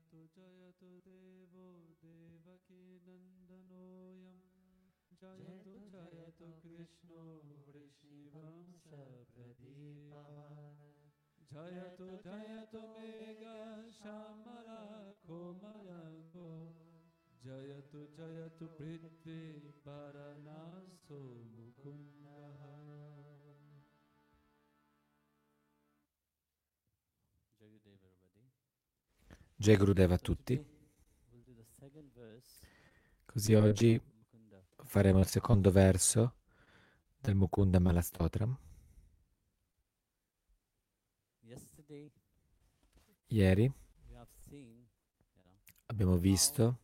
जयतु जयतु देवो देवकीनन्दनोऽयं जयतु जयतु कृष्णो ऋषिवंशप्रदीपः जयतु जयतु मेघ श्यामला कोमलको। जयतु जयतु पृथ्वी वरनासो मुकुन्दः। Jai Gurudeva a tutti. Così oggi faremo il secondo verso del Mukunda Malastotram. Ieri abbiamo visto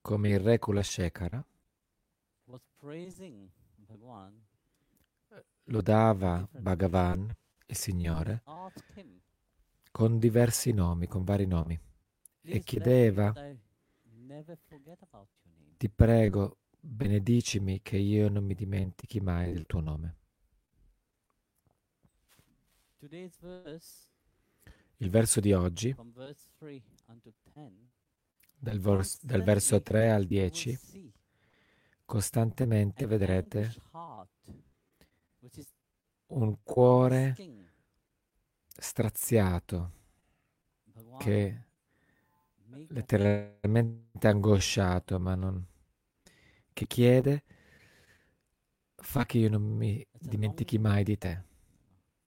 come il re Kulashekara lodava Bhagavan, il Signore, con diversi nomi, con vari nomi. "Please let chiedeva-. Ti prego, benedicimi che io non mi dimentichi mai del tuo nome. Il verso di oggi, from verse 3 unto 10, dal, vers- dal verso 3 al 10, you will see costantemente an vedrete un cuore straziato che letteralmente angosciato, ma non che chiede fa che io non mi dimentichi mai di te.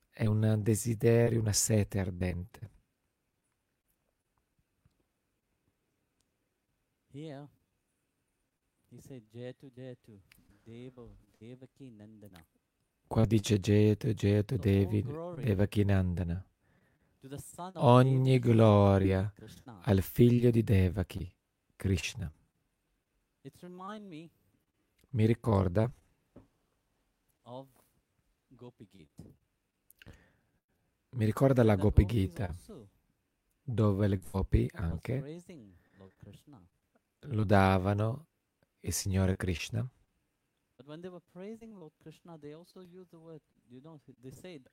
È un desiderio, una sete ardente. Here, he said, Jayatu Jayatu, Devo, Devaki Nandana. Qua dice So all Devi, Devakinandana. Ogni gloria al figlio di Devaki, Krishna. Mi ricorda mi ricorda la Gopi Gita, dove le Gopi anche lodavano il Signore Krishna,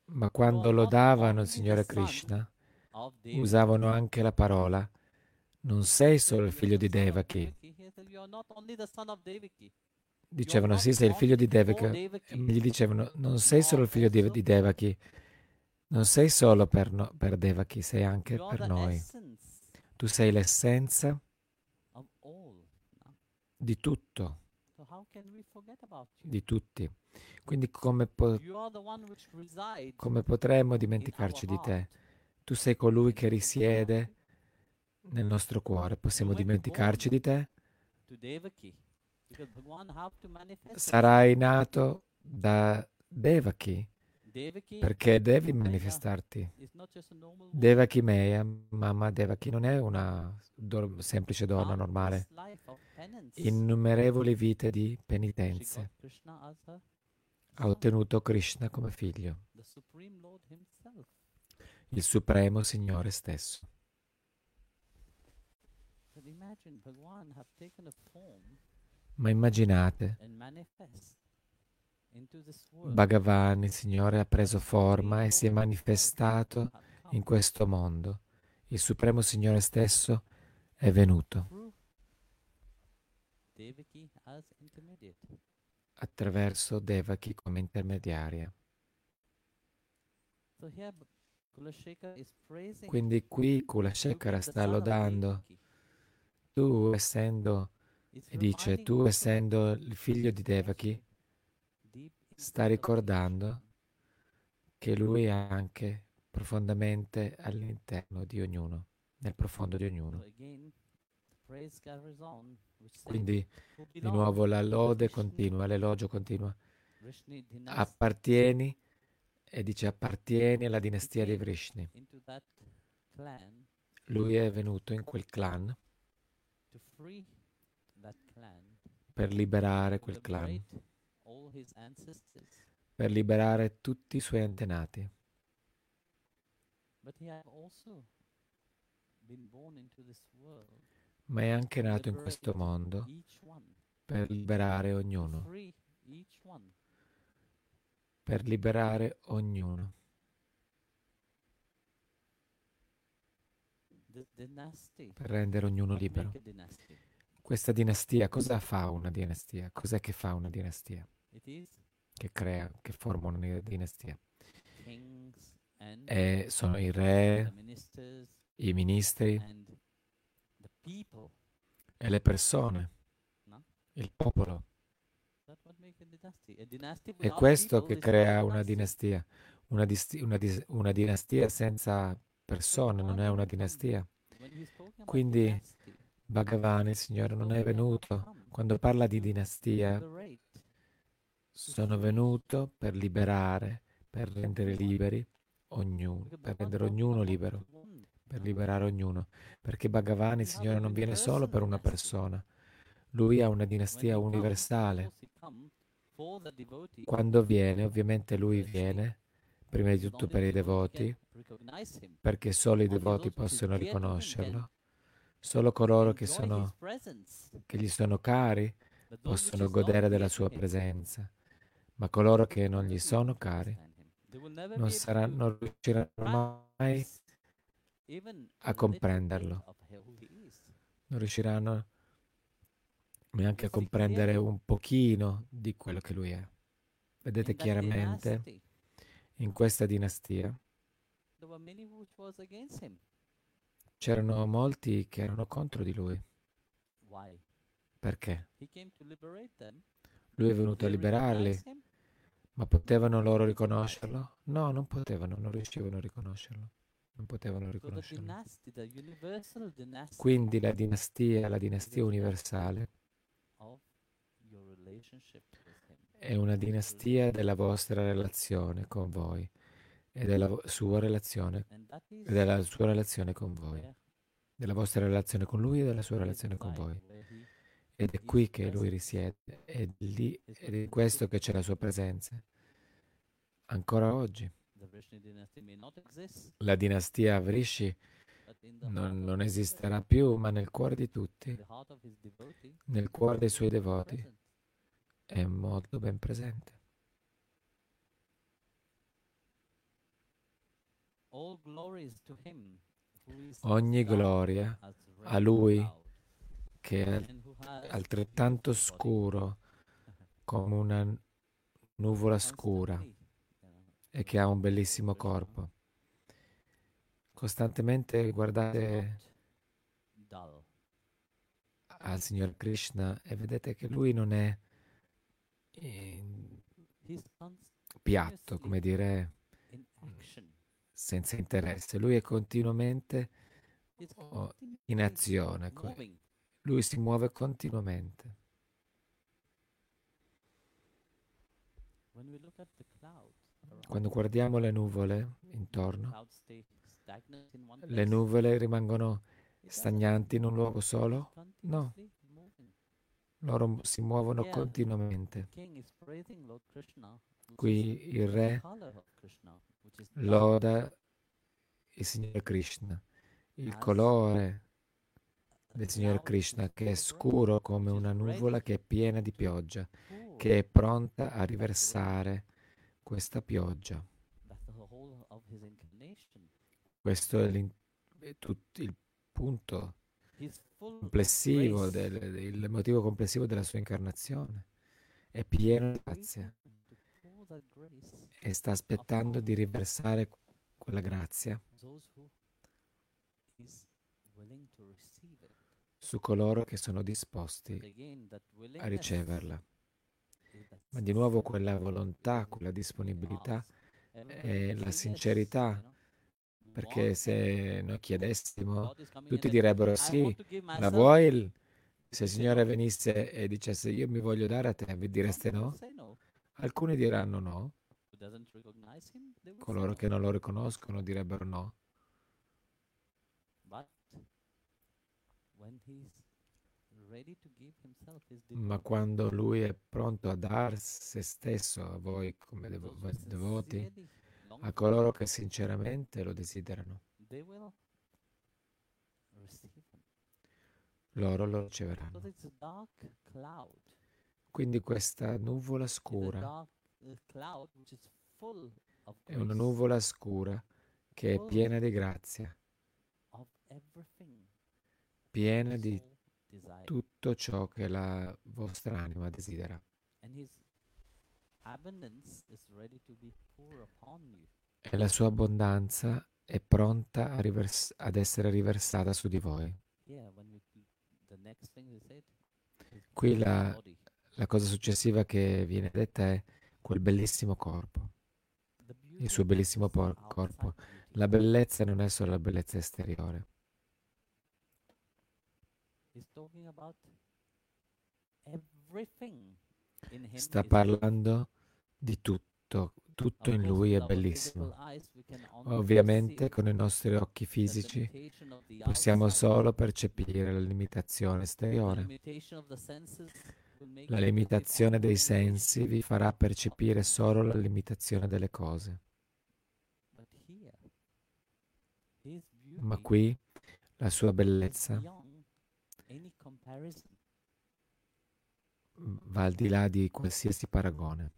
ma quando lodavano il Signore Krishna usavano anche la parola non sei solo il figlio di Devaki. Dicevano sì, sei il figlio di Devaki. E gli dicevano non sei solo il figlio di, Devaki, non sei solo per, no- per Devaki, sei anche per noi. Tu sei l'essenza di tutto, di tutti. Quindi come, po- come potremmo dimenticarci di te? Tu sei colui che risiede nel nostro cuore. Possiamo dimenticarci di te? Sarai nato da Devaki perché devi manifestarti. is not just a normal woman. Devaki Meya, mamma Devaki, non è una do- semplice donna normale. Innumerevoli vite di penitenze. Ha ottenuto Krishna come figlio, il Supremo Signore stesso. Ma immaginate, and manifest into this world. Bhagavan, il Signore, ha preso forma e si è manifestato in questo mondo. Il Supremo Signore stesso è venuto. Attraverso Devaki come intermediaria. Quindi qui Kulashekara sta lodando. Tu essendo, e dice tu essendo il figlio di Devaki, sta ricordando che lui è anche profondamente all'interno di ognuno, nel profondo di ognuno. Quindi "Who di nuovo la lode continua, l'elogio continua. Appartieni e dice appartieni alla dinastia di Vrishni. Lui è venuto in quel clan per liberare quel clan, per liberare tutti i suoi antenati. Ma è anche nato in questo mondo per liberare ognuno. Per liberare ognuno. Per rendere ognuno libero. Questa dinastia, cosa fa una dinastia? Cos'è che fa una dinastia? Che crea, che forma una dinastia? E sono i re, i ministri e le persone, il popolo. È questo che crea una dinastia. Una, disti- una dis- una dinastia senza persone non è una dinastia. Quindi Bhagavan, il Signore, non è venuto. Quando parla di dinastia, sono venuto per liberare, per rendere liberi ognuno, per rendere ognuno libero, per liberare ognuno. Perché Bhagavan, il Signore, non viene solo per una persona. Lui ha una dinastia universale. Quando viene, ovviamente lui viene, prima di tutto per i devoti, perché solo i devoti possono riconoscerlo. Solo coloro che, sono, che gli sono cari possono godere della sua presenza, ma coloro che non gli sono cari non, saranno, riusciranno mai, a comprenderlo. non riusciranno neanche a comprendere un pochino di quello che lui è. Vedete chiaramente in questa dinastia c'erano molti che erano contro di lui. Perché? Lui è venuto a liberarli? Ma potevano loro riconoscerlo? No, non potevano, non riuscivano a riconoscerlo. Non potevano riconoscerlo. Quindi la dinastia, la dinastia universale, è una dinastia della vostra relazione con voi e della sua relazione, della sua relazione con voi, della vostra relazione con lui e della sua relazione con voi. Ed è qui che lui risiede, è lì, ed è in questo che c'è la sua presenza. Ancora oggi. La dinastia Vrishi non, non esisterà più, ma nel cuore di tutti, nel cuore dei suoi devoti, è molto ben presente. Ogni gloria a lui che è altrettanto scuro come una nuvola scura e che ha un bellissimo corpo. Costantemente guardate al Signor Krishna e vedete che lui non è cons- piatto, come dire, senza interesse. Lui è continuamente Oh, in azione. Lui si muove continuamente. Quando guardiamo le nuvole intorno, le nuvole rimangono stagnanti in un luogo solo? No, loro si muovono continuamente. Qui il re loda il Signor Krishna, il colore del Signor cloud Krishna che è scuro come una nuvola che è piena di pioggia, che è pronta a riversare questa pioggia. Questo è il punto complessivo, del, il motivo complessivo della sua incarnazione. È pieno di grazia e sta aspettando di riversare quella grazia su coloro che sono disposti a riceverla. Ma di nuovo quella volontà, quella disponibilità, can la sincerità, perché se noi chiedessimo, tutti direbbero sì, la vuoi? il-" Se il Signore no. venisse e dicesse io mi voglio dare a te, vi direste no? Alcuni diranno no, coloro che non lo riconoscono direbbero no. But when he's ready to give himself, his Ma quando lui è pronto a dar se stesso a voi come devo- devoti, a coloro che sinceramente lo desiderano, loro lo riceveranno. Quindi questa nuvola scura uh, è una nuvola scura che è piena di grazia, piena di tutto ciò che la vostra anima desidera. E la sua abbondanza è pronta rivers- ad essere riversata su di voi. Qui la, la cosa successiva che viene detta è quel bellissimo corpo, il suo bellissimo por- corpo. La bellezza non è solo la bellezza esteriore. Sta parlando di tutto, tutto in lui è bellissimo. Ovviamente con i nostri occhi fisici possiamo solo percepire la limitazione esteriore. La limitazione dei sensi vi farà percepire solo la limitazione delle cose. Ma qui la sua bellezza va al di là di qualsiasi paragone.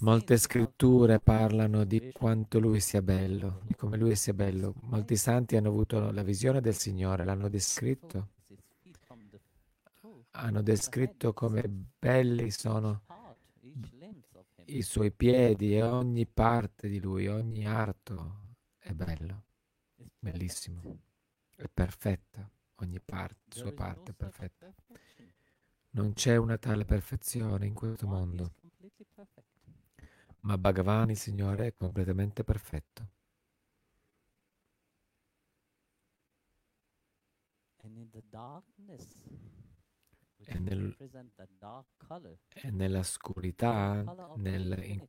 Molte scritture parlano di quanto lui sia bello, di come lui sia bello. Molti santi hanno avuto la visione del Signore, l'hanno descritto. Hanno descritto come belli sono i suoi piedi e ogni parte di lui, ogni arto è bello, bellissimo, è perfetta, ogni parte, sua parte è perfetta. Non c'è una tale perfezione in questo mondo, ma Bhagavan, il Signore, è completamente perfetto. E, nel, e nella oscurità, nel, in,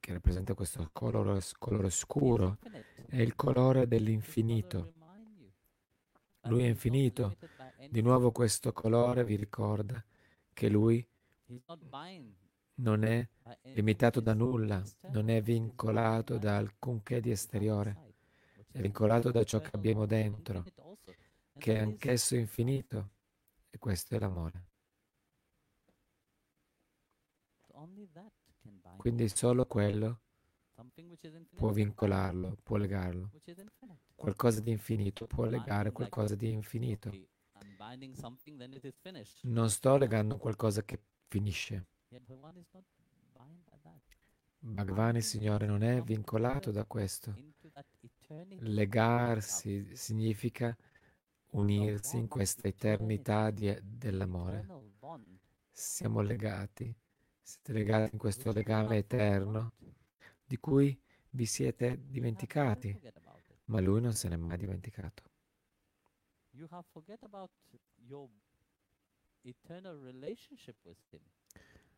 che rappresenta questo colore, colore scuro, è il colore dell'infinito. Lui è infinito. Di nuovo questo colore vi ricorda che lui non è limitato da nulla, non è vincolato da alcunché di esteriore, è vincolato da ciò che abbiamo dentro, che è anch'esso infinito. E questo è l'amore. Quindi solo quello può vincolarlo, può legarlo. Qualcosa di infinito può legare qualcosa di infinito. Non sto legando qualcosa che finisce. Bhagavan, il Signore, non è vincolato da questo. Legarsi significa unirsi in questa eternità di, dell'amore. Siamo legati, siete legati in questo legame eterno di cui vi siete dimenticati, ma lui non se n'è mai dimenticato.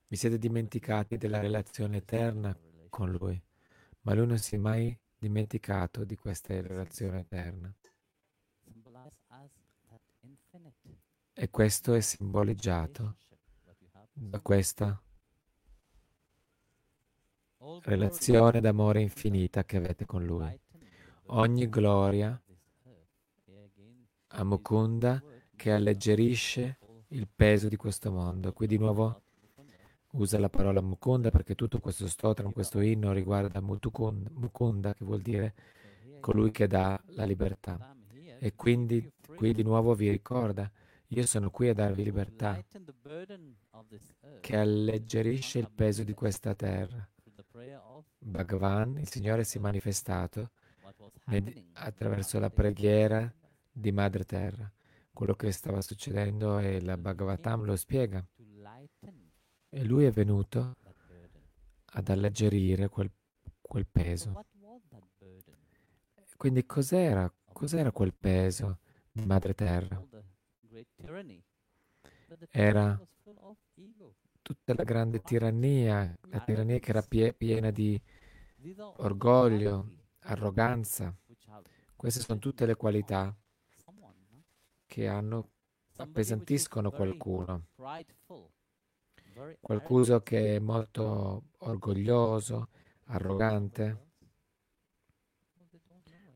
Vi siete dimenticati della relazione eterna con lui, ma lui non si è mai dimenticato di questa relazione eterna. E questo è simboleggiato da questa relazione d'amore infinita che avete con Lui. Ogni gloria a Mukunda che alleggerisce il peso di questo mondo. Qui di nuovo usa la parola Mukunda perché tutto questo stotram, questo inno riguarda Mukunda, che vuol dire colui che dà la libertà. E quindi qui di nuovo vi ricorda, io sono qui a darvi libertà, che alleggerisce il peso di questa terra. Bhagavan, il Signore si è manifestato attraverso la preghiera di Madre Terra. Quello che stava succedendo e la Bhagavatam lo spiega. E lui è venuto ad alleggerire quel, quel peso. Quindi cos'era, cos'era quel peso di Madre Terra? Era tutta la grande tirannia, la tirannia che era pie- piena di orgoglio, arroganza. Queste sono tutte le qualità che hanno, appesantiscono qualcuno. Qualcuno che è molto orgoglioso, arrogante.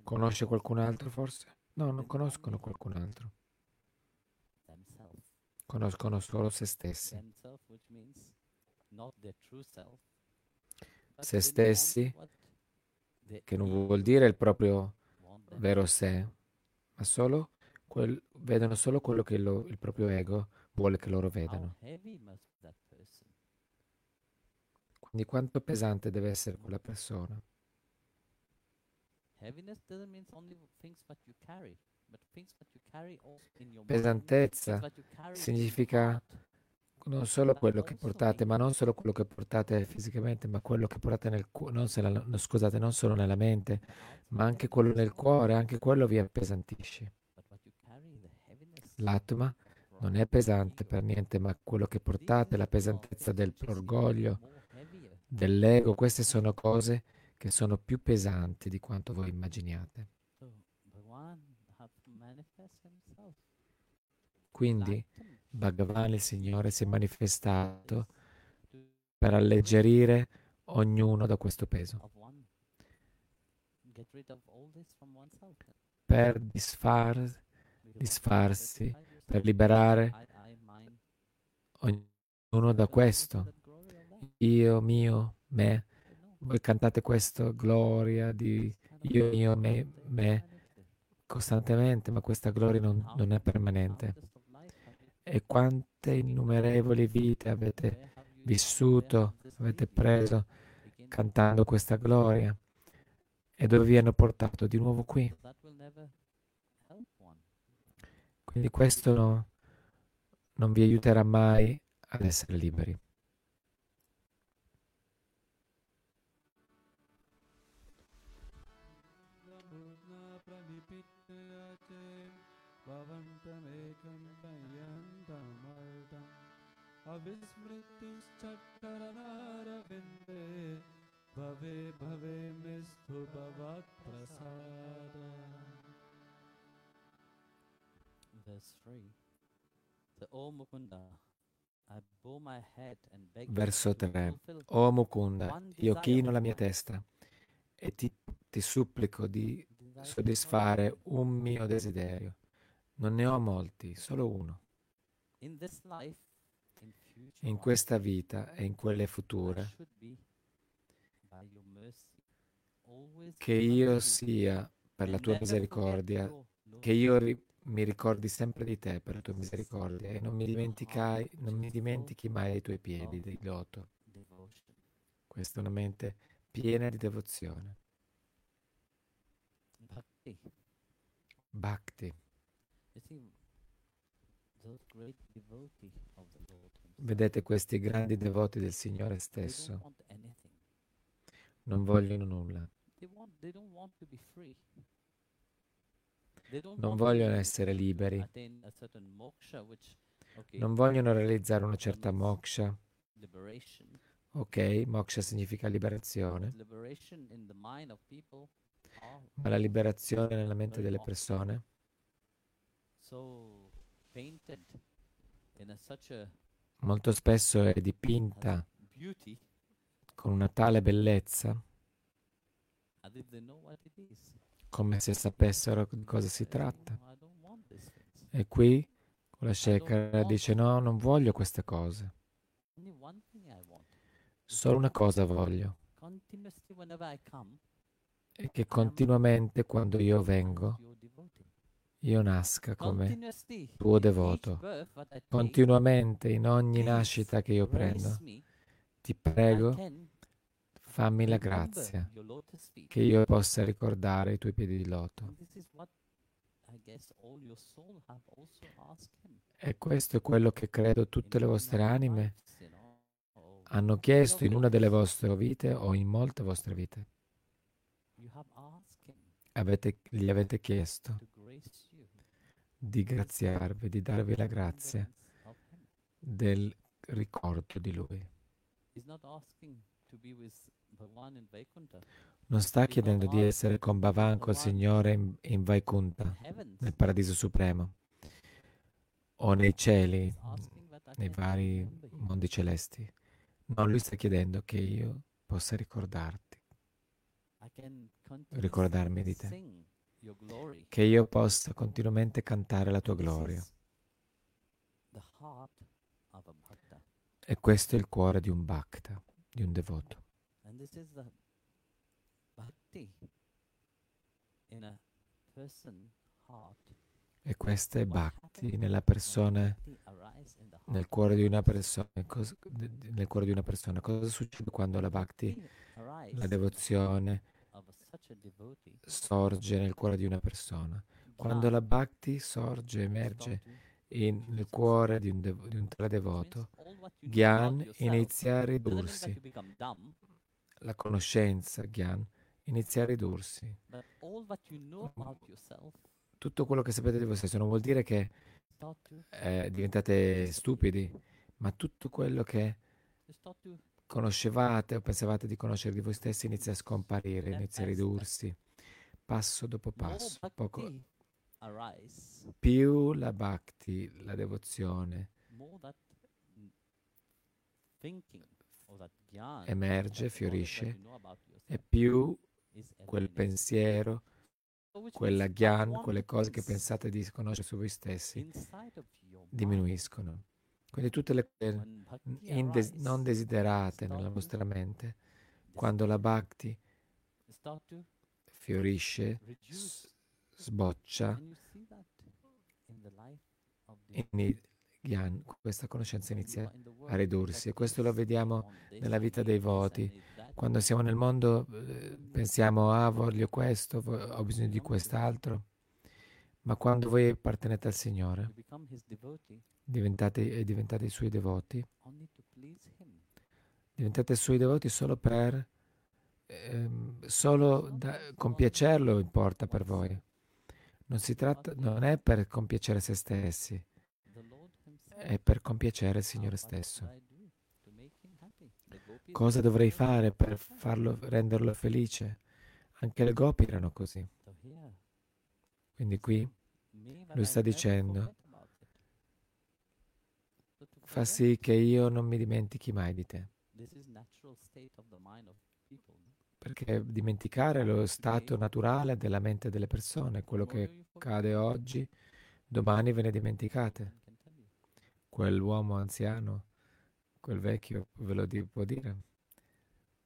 Conosce qualcun altro forse? No, non conoscono qualcun altro conoscono solo se stessi. se stessi, che non vuol dire il proprio vero sé, ma solo quel- vedono solo quello che lo- il proprio ego vuole che loro vedano. that? Quindi quanto pesante deve essere quella persona? Heaviness doesn't mean only things what you carry, Pesantezza significa non solo quello che portate, ma non solo quello che portate fisicamente, ma quello che portate nel cuore, non, la- scusate, non solo nella mente, ma anche quello nel cuore, anche quello vi appesantisce. L'atma non è pesante per niente, ma quello che portate, la pesantezza dell'orgoglio, dell'ego, queste sono cose che sono più pesanti di quanto voi immaginiate. So Bhagavan have to manifest himself. Quindi Bhagavan, il Signore, si è manifestato to per alleggerire ognuno da questo peso, per disfar, disfarsi, per liberare ognuno da questo. Io, mio, me. Voi cantate questo, gloria di io, io, me, me. Costantemente, ma questa gloria non, non è permanente. E quante innumerevoli vite avete vissuto, avete preso cantando questa gloria e dove vi hanno portato di nuovo qui. Quindi questo no- non vi aiuterà mai ad essere liberi. My head and beg you Verso to 3. fulfill O Mukunda, io chino la mia testa e ti, ti supplico di soddisfare un mio desiderio. Non ne ho molti, solo uno. In this life, in questa vita e in quelle I future, che io sia, per la tua misericordia, che io ri- mi ricordi sempre di te per la tua misericordia e non mi non mi dimentichi mai dei tuoi piedi, di loto. Questa è una mente piena di devozione. Bhakti. Vedete questi grandi devoti del Signore stesso. Non vogliono nulla, non vogliono essere liberi, non vogliono realizzare una certa moksha. Ok, moksha significa liberazione, ma la liberazione nella mente delle persone molto spesso è dipinta con una tale bellezza come se sapessero di cosa si tratta. "No, I don't want these things. E qui la Shekara dice no, non voglio queste cose, solo una cosa voglio, e che continuamente quando io vengo. Io nasca come tuo devoto. Continuamente in ogni nascita che io prendo, ti prego, fammi la grazia, che io possa ricordare i tuoi piedi di loto. E questo è quello che credo tutte le vostre anime hanno chiesto in una delle vostre vite o in molte vostre vite. Avete- gli avete chiesto. Di graziarvi, di darvi la grazia del ricordo di Lui. Non sta chiedendo di essere con Bhavan, col Signore in, in Vaikunta, nel paradiso supremo, o nei cieli, nei vari mondi celesti. No, lui sta chiedendo che io possa ricordarti, ricordarmi di te. Che io possa continuamente cantare la tua gloria. E questo è il cuore di un bhakta, di un devoto. E questo è bhakti nella persona, nel cuore di una persona. Cos- nel cuore di una persona. Cosa succede quando la bhakti, la devozione, of such a devotee. Sorge nel cuore di una persona? Quando la bhakti sorge, emerge in- nel cuore di un, devo- di un tale devoto, Gyan inizia a ridursi. La conoscenza, Gyan, inizia a ridursi. Tutto quello che sapete di voi stessi non vuol dire che eh, diventate stupidi, ma tutto quello che conoscevate o pensavate di conoscere di voi stessi inizia a scomparire, inizia a ridursi, passo dopo passo. Poco, più la bhakti, la devozione, emerge, fiorisce, e più quel pensiero, quella gyan, quelle cose che pensate di conoscere su voi stessi diminuiscono. Quindi tutte le cose indes- non desiderate nella vostra mente, quando la bhakti fiorisce, s- sboccia, in gyan, questa conoscenza inizia a ridursi. E questo lo vediamo nella vita dei voti. Quando siamo nel mondo eh, pensiamo, ah, voglio questo, ho bisogno di quest'altro. Ma quando voi appartenete al Signore, Diventate, e diventate i Suoi devoti, diventate i Suoi devoti solo per, ehm, solo da, compiacerlo importa per voi. Non si tratta, non è per compiacere se stessi, è per compiacere il Signore stesso. Cosa dovrei fare per farlo, renderlo felice? Anche le gopi erano così. Quindi qui lui sta dicendo, forget about it. So to fa sì che io non mi dimentichi mai di te. Perché dimenticare è lo stato naturale della mente delle persone, quello che you forget, cade oggi, domani ve ne dimenticate. Quell'uomo anziano, quel vecchio, ve lo di- può dire?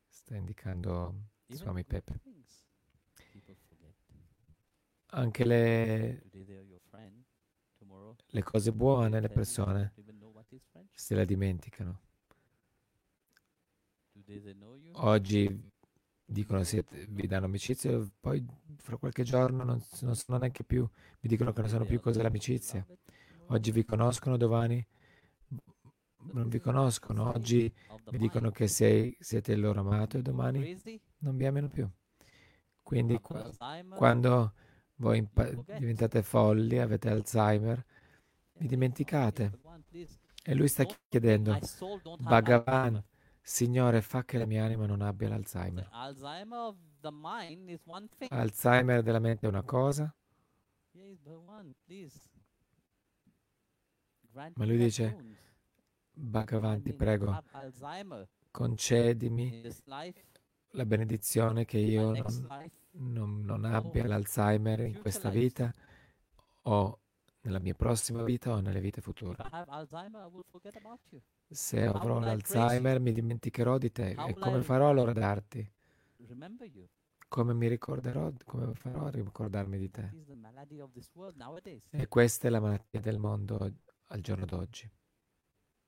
Sta indicando Swami Pepe. Anche le, le cose buone, le persone don't even know what is friendship. Se la dimenticano. Oggi dicono siete, vi danno amicizia, poi fra qualche giorno non, non sono neanche più, vi dicono che non sanno più cos'è l'amicizia. Oggi vi conoscono, domani non vi conoscono. Oggi vi dicono che sei- siete il loro amato e domani non vi amano più. Quindi qua- quando voi impa- diventate folli, avete Alzheimer, vi Yeah, dimenticate. E lui sta chiedendo, Bhagavan. Signore, fa che la mia anima non abbia l'Alzheimer. Alzheimer della mente è una cosa, Ma lui dice. Bhagavan, ti prego, concedimi la benedizione che io non, non- non abbia l'Alzheimer in questa vita. O nella mia prossima vita o nelle vite future. Se avrò l'Alzheimer mi dimenticherò di te. E come farò allora a darti? Remember you. Come mi ricorderò, come farò a ricordarmi di te? E questa è la malattia del mondo al giorno d'oggi.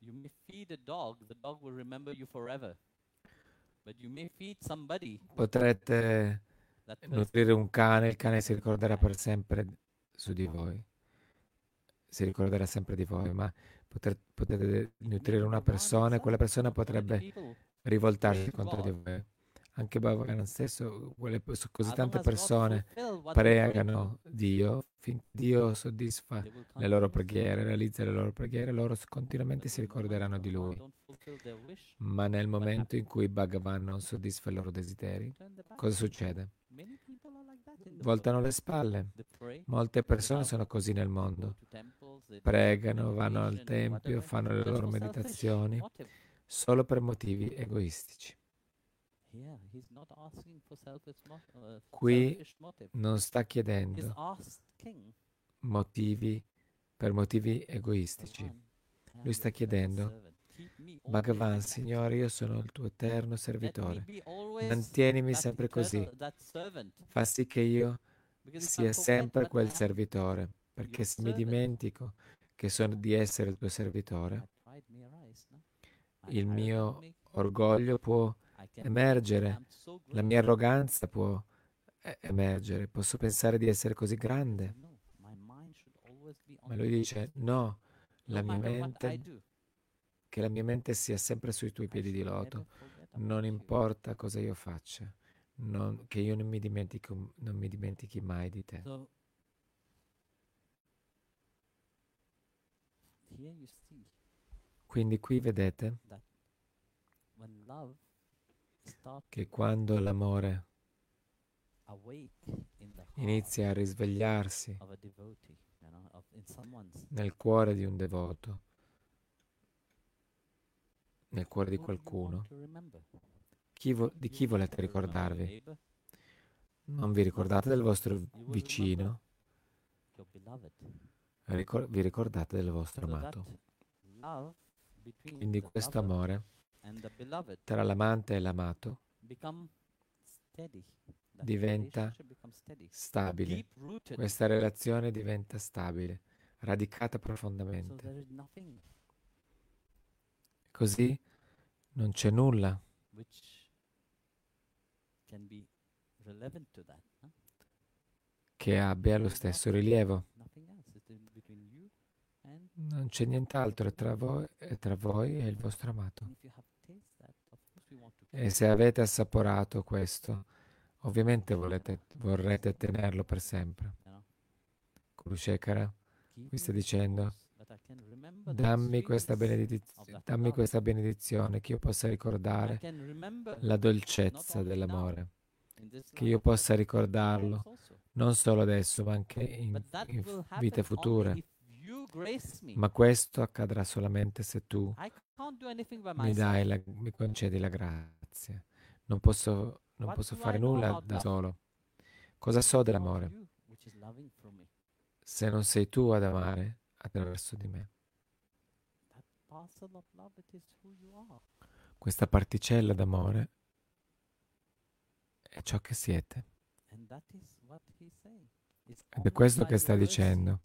You may feed a dog, the dog will remember you forever. But you may feed somebody Potrete nutrire un cane, il cane si ricorderà per sempre su di voi. Si ricorderà sempre di voi, ma potre- potete nutrire una persona e quella persona potrebbe rivoltarsi contro di voi. Anche Bhagavan stesso, quelle, così tante persone pregano Dio, finché Dio soddisfa le loro preghiere, realizza le loro preghiere, loro continuamente si ricorderanno di Lui. Ma nel momento in cui Bhagavan non soddisfa i loro desideri, cosa succede? Voltano le spalle. Molte persone sono così nel mondo. Pregano, vanno al tempio, fanno le loro meditazioni solo per motivi egoistici. Qui Non sta chiedendo motivi per motivi egoistici. Lui sta chiedendo Bhagavan. Signore, io sono il tuo eterno servitore. Mantienimi sempre così. Fa sì che io sia sempre quel servitore, perché se mi dimentico che sono di essere il tuo servitore, il mio orgoglio può emergere, la mia arroganza può emergere, posso pensare di essere così grande. Ma lui dice, no, la mia mente, che la mia mente sia sempre sui tuoi piedi di loto, non importa cosa io faccia, non- che io non mi, non mi dimentichi mai di te. So here you see Quindi qui vedete che quando l'amore inizia a risvegliarsi nel cuore di un devoto, nel cuore di qualcuno, chi vo- di chi volete ricordarvi? Non vi ricordate del vostro vicino. Ricor- vi ricordate del vostro amato. Quindi questo amore tra l'amante e l'amato diventa stabile. Questa relazione diventa stabile, radicata profondamente. Così non c'è nulla che abbia lo stesso rilievo. Nothing else. It's in between you and Non c'è nient'altro tra voi, tra voi e il vostro amato. E se avete assaporato questo, ovviamente volete- vorrete tenerlo per sempre. Kurushekara, qui sta dicendo, dammi questa, benediz- dammi questa benedizione, che io possa ricordare la dolcezza dell'amore, che io possa ricordarlo non solo adesso, ma anche in, in vite future. Ma questo accadrà solamente se tu mi, la- mi concedi la grazia. Non posso, non posso fare nulla da solo. Cosa so dell'amore se non sei tu ad amare attraverso di me? Questa particella d'amore è ciò che siete. Ed è questo che sta dicendo.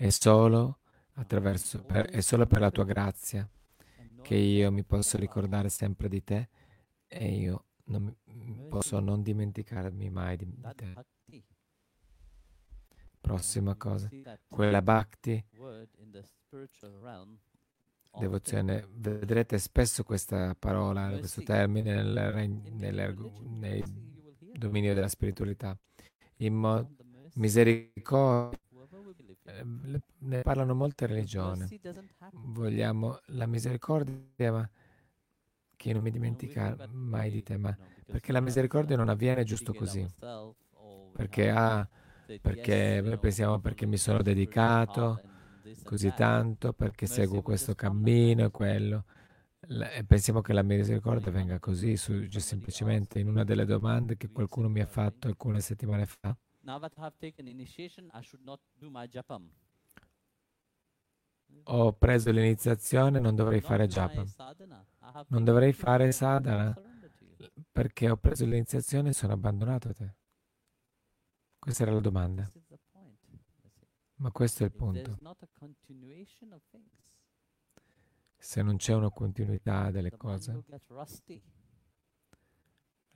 È solo, attraverso, per- è solo per la tua grazia che io mi posso ricordare sempre di te e io non posso non dimenticarmi mai di, di te. Prossima cosa, quella bhakti, devozione. Vedrete spesso questa parola, questo termine nel, will hear dominio della spiritualità. In mo- misericordia, eh, in. le- ne parlano molte religioni. Vogliamo la misericordia, ma che non mi dimentica mai di te, ma perché la misericordia non avviene giusto così. we Perché, ah, perché pensiamo perché mi sono dedicato così tanto, perché seguo questo cammino e quello. La- E pensiamo che la misericordia venga così, somebody semplicemente in una delle domande che qualcuno mi ha fatto alcune settimane fa. Now that I have taken initiation, I should not do my japam. Ho preso l'iniziazione, non dovrei fare japa, non dovrei fare sadhana perché ho preso l'iniziazione e sono abbandonato a te. Questa era la domanda, ma questo è il punto. Se non c'è una continuità delle cose,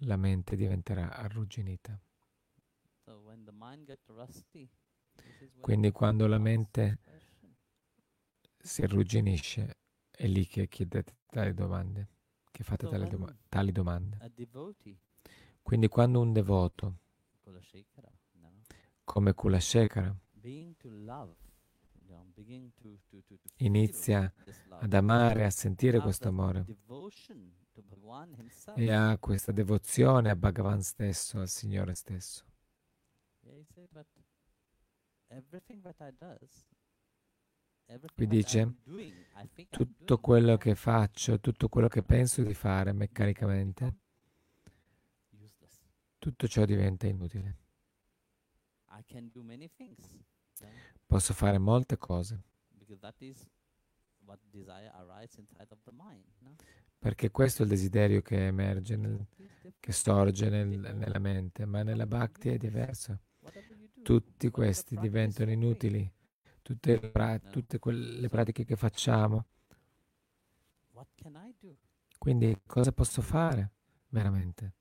la mente diventerà arrugginita. So when the mind gets rusty, this is when Quindi quando la mente si arrugginisce, è lì che chiedete tali domande, che fate tali, doma- tali domande. Quindi quando un devoto, Kulashekara, come Kulashekara, to, to inizia ad amare, a sentire questo amore. e ha questa devozione a Bhagavan stesso, al Signore stesso. Qui dice, Tutto quello che faccio, tutto quello che penso di fare meccanicamente, tutto ciò diventa inutile. Posso fare molte cose, perché questo è il desiderio che emerge, nel- che sorge nel- nella mente, ma nella bhakti è diverso. Tutti questi diventano inutili, tutte, le pra- No. tutte quelle pratiche che facciamo. Quindi cosa posso fare veramente?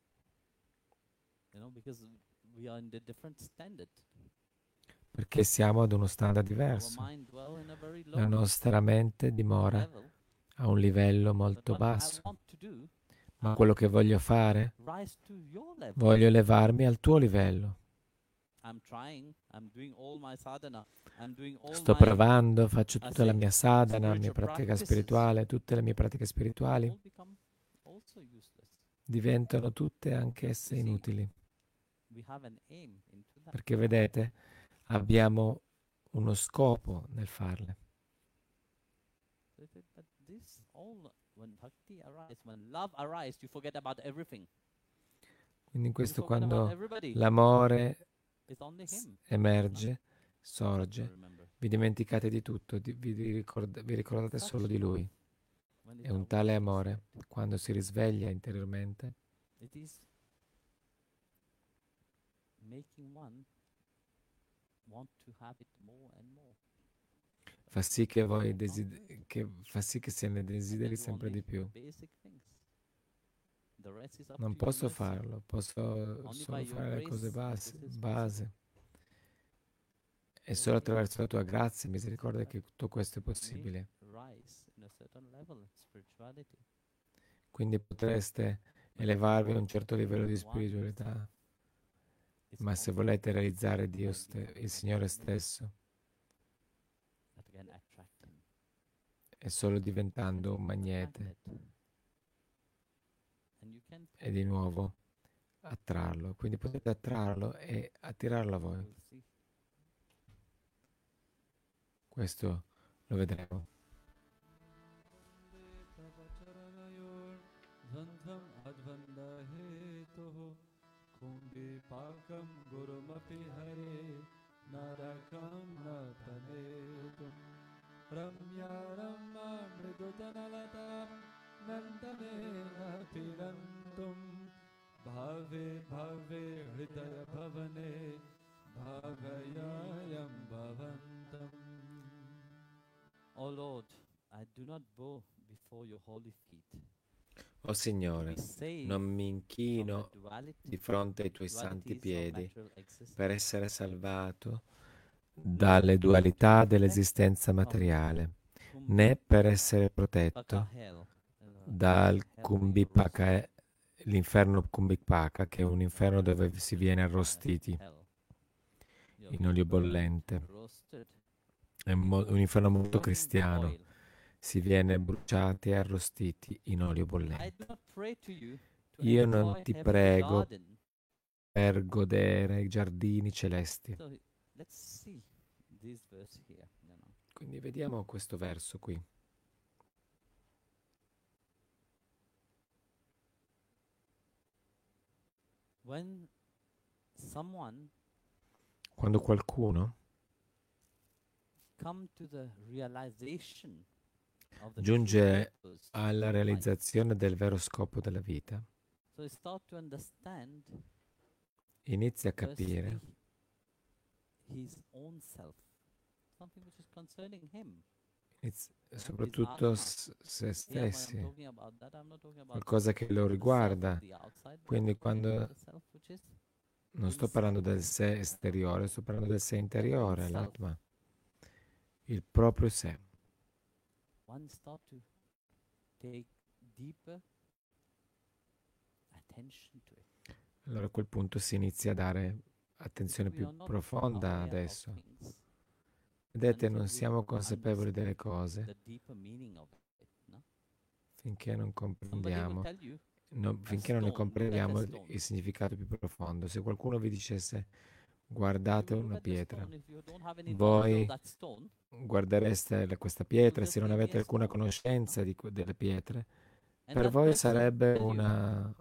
Perché siamo ad uno standard diverso. La nostra mente dimora a un livello molto basso, ma quello che voglio fare, voglio elevarmi al tuo livello. Sto provando, faccio tutta la mia sadhana, la mia pratica spirituale, tutte le mie pratiche spirituali diventano tutte anch'esse inutili. Perché vedete, abbiamo uno scopo nel farle. Quindi questo quando l'amore Emerge, So sorge, vi dimenticate di tutto, di- vi, ricord- vi ricordate solo di Lui. È un tale amore, quando si risveglia interiormente, fa sì che voi desid- che fa sì che se ne desideri sempre di più. Basic things. The rest is up Non posso farlo, posso solo fare le cose base, base. E solo attraverso la tua grazia e misericordia che tutto questo è possibile. Quindi potreste elevarvi a un certo livello di spiritualità, ma se volete realizzare Dio, ste- il Signore stesso, è solo diventando un magnete Magnet. And you can e di nuovo attrarlo. Quindi potete attrarlo e attirarlo a voi. we'll see. Questo lo vedremo. द्वन्द्वम् अद्वन्द्वहेतुः कुम्भीपाकं गुरुमपि हरे नरकं न तनेतुं रम्या रमा मृदुतनलतां नन्दनेन O Signore, Be saved non mi inchino di fronte ai tuoi santi piedi per essere salvato dalle dualità dell'esistenza materiale, né per essere protetto uh, dal roasted, l'inferno Kumbhipaka, che è un inferno dove si viene arrostiti in olio bollente. È un inferno molto cristiano. Si viene bruciati e arrostiti in olio bollente. Io non ti prego per godere i giardini celesti. Quindi vediamo questo verso qui. Quando qualcuno come to the realization giunge alla realizzazione del vero scopo della vita, inizia a capire soprattutto se stessi, qualcosa che lo riguarda. Quindi quando non sto parlando del sé esteriore, sto parlando del sé interiore, l'atma, il proprio sé. One start to take deeper attention to it. Allora a quel punto si inizia a dare attenzione più profonda adesso. Vedete, non siamo consapevoli delle cose finché non comprendiamo, no- finché non ne comprendiamo il significato più profondo. Se qualcuno vi dicesse guardate una pietra, Voi guardereste questa pietra, se non avete alcuna conoscenza di delle pietre, per voi sarebbe una...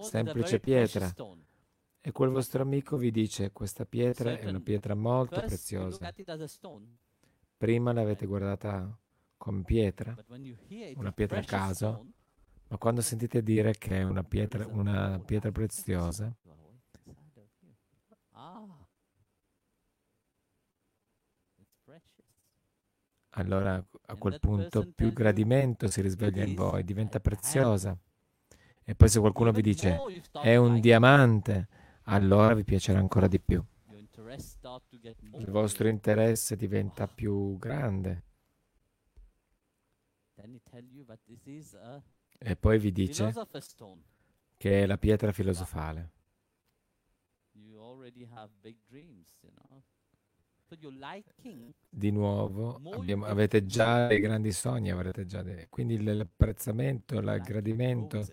semplice pietra. E quel vostro amico vi dice questa pietra è una pietra molto preziosa. Prima l'avete guardata come pietra, una pietra a caso, ma quando sentite dire che è una pietra, una pietra preziosa, you are always inside of you. Ah, it's precious. Allora a quel punto più gradimento si risveglia in voi, diventa a diamond. preziosa. E poi se qualcuno vi dice è un diamante, allora vi piacerà ancora di più. Il vostro interesse diventa più grande. E poi vi dice che è la pietra filosofale. Di nuovo, abbiamo- avete già dei grandi sogni, avrete già dei... Quindi l'apprezzamento, l'aggradimento,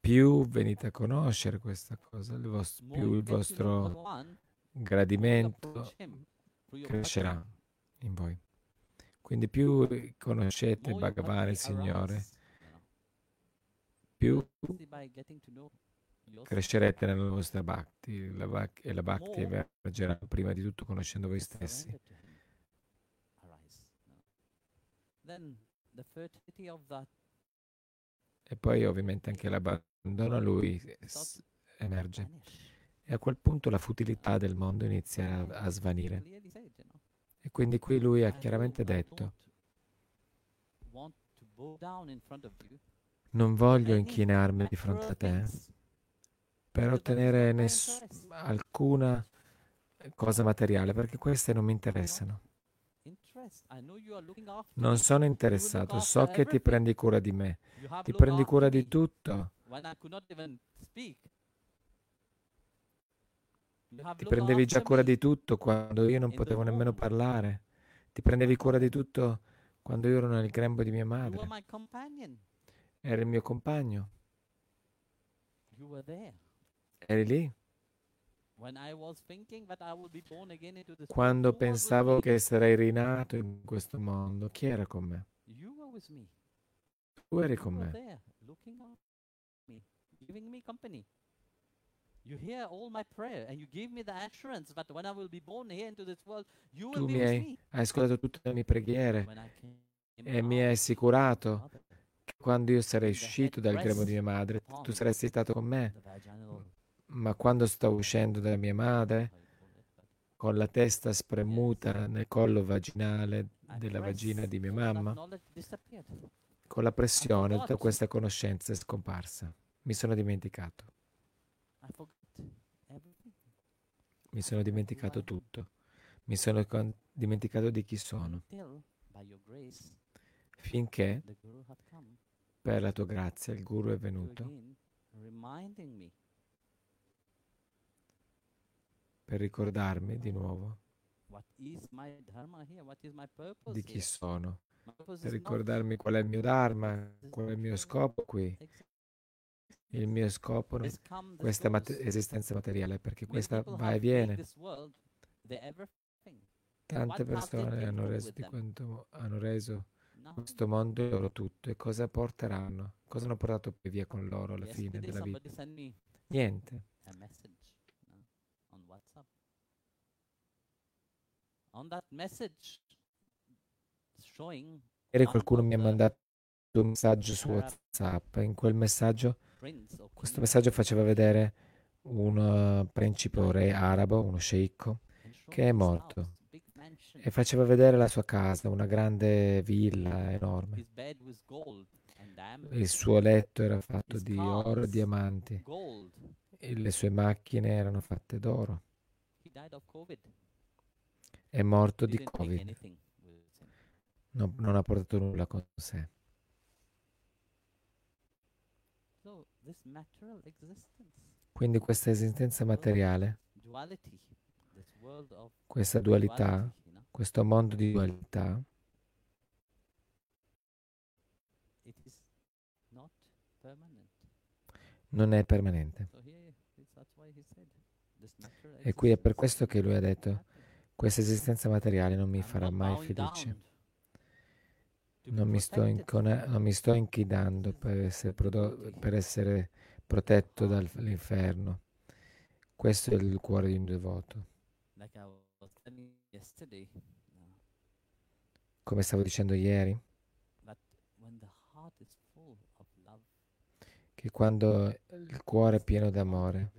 più venite a conoscere questa cosa, il vos- More più il vostro gradimento crescerà in voi. Quindi più conoscete Bhagavan, il Signore, più Crescerete nella vostra bhakti. La bhak- e la bhakti emergerà prima di tutto conoscendo voi stessi. E poi ovviamente anche l'abbandono a lui to emerge. E a quel punto la futilità del mondo inizia a, a svanire. E quindi qui lui ha chiaramente detto, non voglio inchinarmi di fronte a te per ottenere ness- alcuna cosa materiale, perché queste non mi interessano. Non sono interessato, so che ti prendi cura di me, ti prendi cura di tutto, ti prendevi già cura di tutto quando io non potevo nemmeno parlare, ti prendevi cura di tutto quando io ero nel grembo di mia madre, eri il mio compagno, You were there. Eri lì. Quando pensavo che sarei rinato in questo mondo, chi era con me? Tu eri con me. giving me company. You hear all my prayer, and you give me the assurance that when I will be born here into this world, you will Tu be mi with hai, hai ascoltato tutte le mie preghiere e mi hai assicurato che quando io sarei uscito dal grembo di mia madre, tu saresti stato con me, ma quando sto uscendo da mia madre, con la testa spremuta nel collo vaginale della vagina di mia mamma, con la pressione tutta questa conoscenza è scomparsa. Mi sono dimenticato, mi sono dimenticato tutto, mi sono dimenticato di chi sono, finché per la tua grazia il guru è to venuto per ricordarmi di nuovo di chi sono, per ricordarmi qual è il mio dharma, qual è il mio scopo qui. Il mio scopo, this questa mate- esistenza materiale, perché questa va e viene. Tante persone hanno reso, quanto hanno reso questo mondo il loro tutto. E cosa porteranno? Cosa hanno portato poi via con loro alla fine della vita? Niente. a message no, on WhatsApp. On that message showing Ieri qualcuno mi ha mandato un messaggio su WhatsApp. In quel messaggio, questo messaggio faceva vedere un uh, principe re arabo, uno sceicco, che è morto. e faceva vedere la sua casa, una grande villa enorme. Il suo letto era fatto di oro e diamanti. e le sue macchine erano fatte d'oro. He died of COVID. È morto di Covid, him. non, non ha portato nulla con sé. Quindi questa esistenza materiale, questa dualità, questo mondo di dualità, non è permanente. E qui è per questo che lui ha detto. Questa esistenza materiale non mi farà mai felice. Non mi sto, incona- non mi sto inchidando per essere, prodo- per essere protetto dall'inferno. Questo è il cuore di un devoto. Come stavo dicendo ieri, che quando il cuore è pieno d'amore,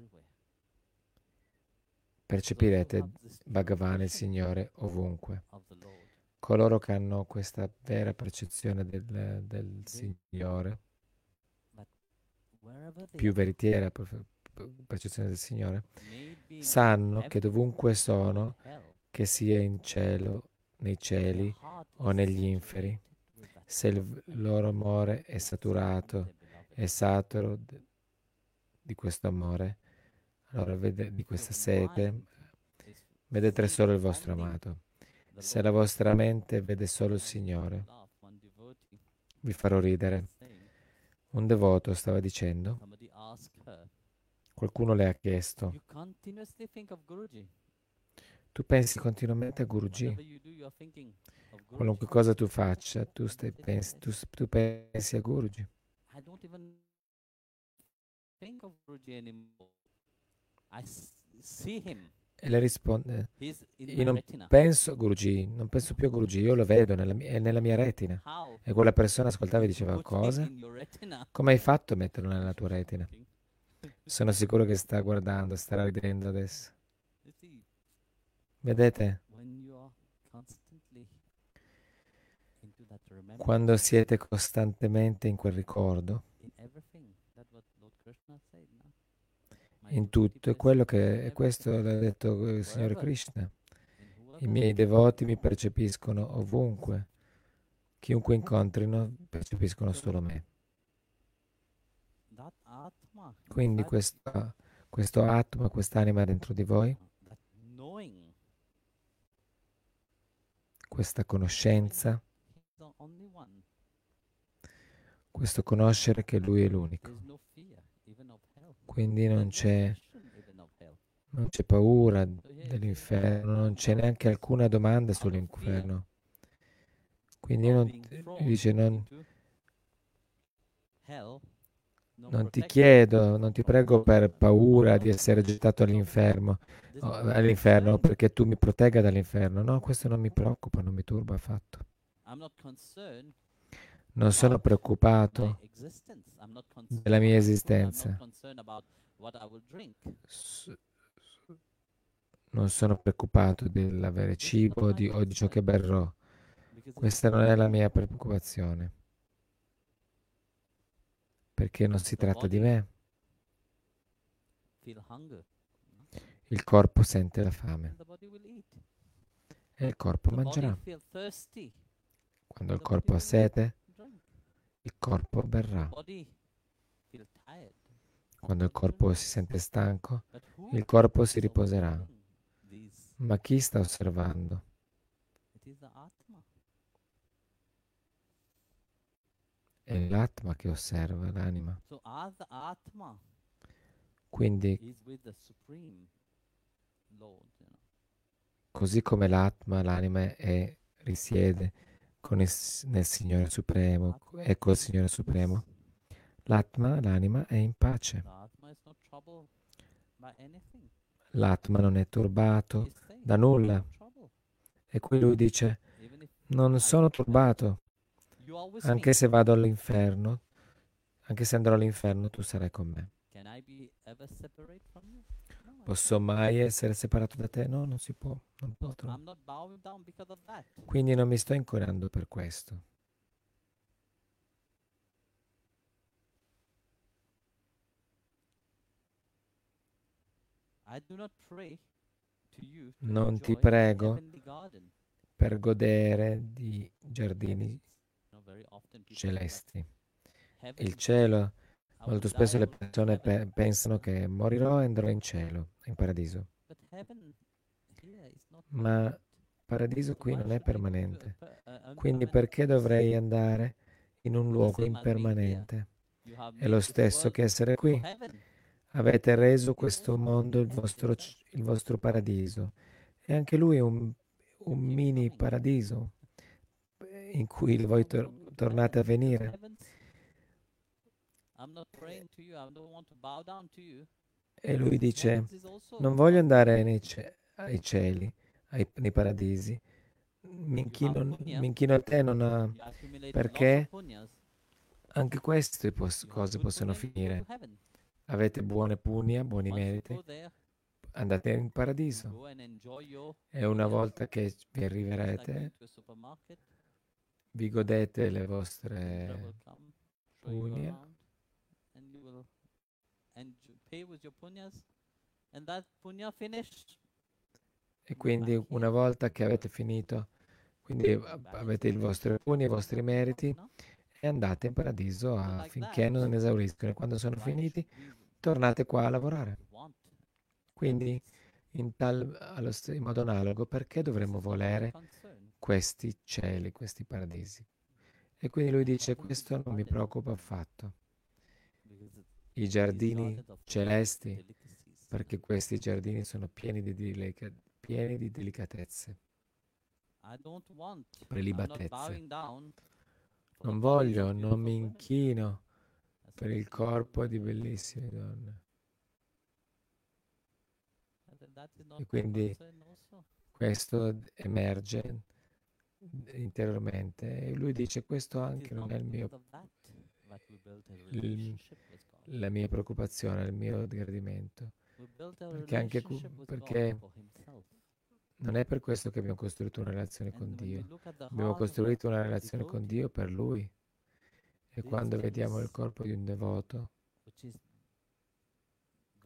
percepirete Bhagavan, il Signore, ovunque. Coloro che hanno questa vera percezione del, del Signore, più veritiera per- per- percezione del Signore, sanno che dovunque sono, che sia in cielo, nei cieli o negli inferi, se il loro amore è saturato e saturo di questo amore, allora vede, di questa sete, vedete solo il vostro amato. Se la vostra mente vede solo il Signore, vi farò ridere. Un devoto stava dicendo, qualcuno le ha chiesto, tu pensi continuamente a Guruji. Qualunque cosa tu faccia, tu, stai, pensi, tu, tu pensi a Guruji. I don't even think of Guruji anymore. E le risponde, io non penso Guruji, non penso più a Guruji, io lo vedo nella mia, è nella mia retina. E quella persona ascoltava e diceva, cosa? Come hai fatto a metterlo nella tua retina? Sono sicuro che sta guardando, starà ridendo adesso. Vedete? Quando siete costantemente in quel ricordo, in everything, that's what Lord Krishna said. No? My in tutto, è perceive quello che, questo l'ha detto il Signore Krishna. I miei devoti mi percepiscono ovunque. Chiunque incontrino percepiscono solo me. Quindi that, questo, questo atma, quest'anima dentro di voi, questa conoscenza, questo conoscere che Lui è l'unico. There's no fear, even of hell. Quindi non c'è, non c'è paura dell'inferno, non c'è neanche alcuna domanda sull'inferno. Quindi non, dice, non, non ti chiedo, non ti prego per paura di essere gettato all'inferno, all'inferno perché tu mi protegga dall'inferno. No, questo non mi preoccupa, non mi turba affatto. I'm not concerned Non sono preoccupato della mia esistenza. Non sono preoccupato dell'avere cibo di, o di ciò che berrò. Questa non è la mia preoccupazione, perché non si tratta di me. Il corpo sente la fame e il corpo mangerà. Quando il corpo ha sete. Il corpo berrà. Quando il corpo si sente stanco, il corpo si riposerà. Ma chi sta osservando? È l'atma che osserva l'anima. Quindi, così come l'atma, l'anima è, risiede con il nel Signore Supremo e col Signore. Supremo, l'atma, l'anima è in pace. L'atma non è turbato da "I'm nulla. not troubled." E qui lui dice, non sono turbato, anche se vado all'inferno, anche se andrò all'inferno, tu sarai con me. Posso mai essere separato da te? No, non si può, non potrò. Quindi non mi sto incoraggiando per questo. Non ti prego per godere di giardini celesti. Il cielo, will molto spesso le persone pe- pensano che morirò e andrò in cielo, in paradiso. Ma paradiso So qui non è permanente. Quindi perché dovrei andare in un luogo impermanente? È lo stesso che essere qui. Avete reso questo mondo il vostro, il vostro paradiso. E anche lui è un, un mini paradiso in cui voi tor- tornate a venire. E lui dice, non voglio andare nei, ce- ai cieli, ai, nei paradisi. Mi inchino, mi a te non ha- perché. Anche queste pos- cose possono finire. Avete buone punia, buoni meriti, andate in paradiso. E una volta che vi arriverete, vi godete le vostre will come, show you punya around, and you will and pay with your punyas, and that punya finished, e quindi una volta che avete finito, quindi avete il vostro puni, i vostri meriti e andate in paradiso So a- like finché that, non esauriscono. E quando sono finiti, tornate qua a lavorare. Quindi, in, tal, in modo analogo, perché dovremmo volere questi cieli, questi paradisi? E quindi lui dice, questo non mi preoccupa affatto. I giardini celesti, perché questi giardini sono pieni di, delica- pieni di delicatezze, prelibatezze. Non voglio, non mi inchino per il corpo di bellissime donne. E quindi questo emerge interiormente e lui dice questo anche non è il mio, il-. La mia preoccupazione, il mio gradimento. Perché anche cu- perché non è per questo che abbiamo costruito una relazione con Dio. Abbiamo costruito una relazione con Dio per Lui. E quando vediamo il corpo di un devoto,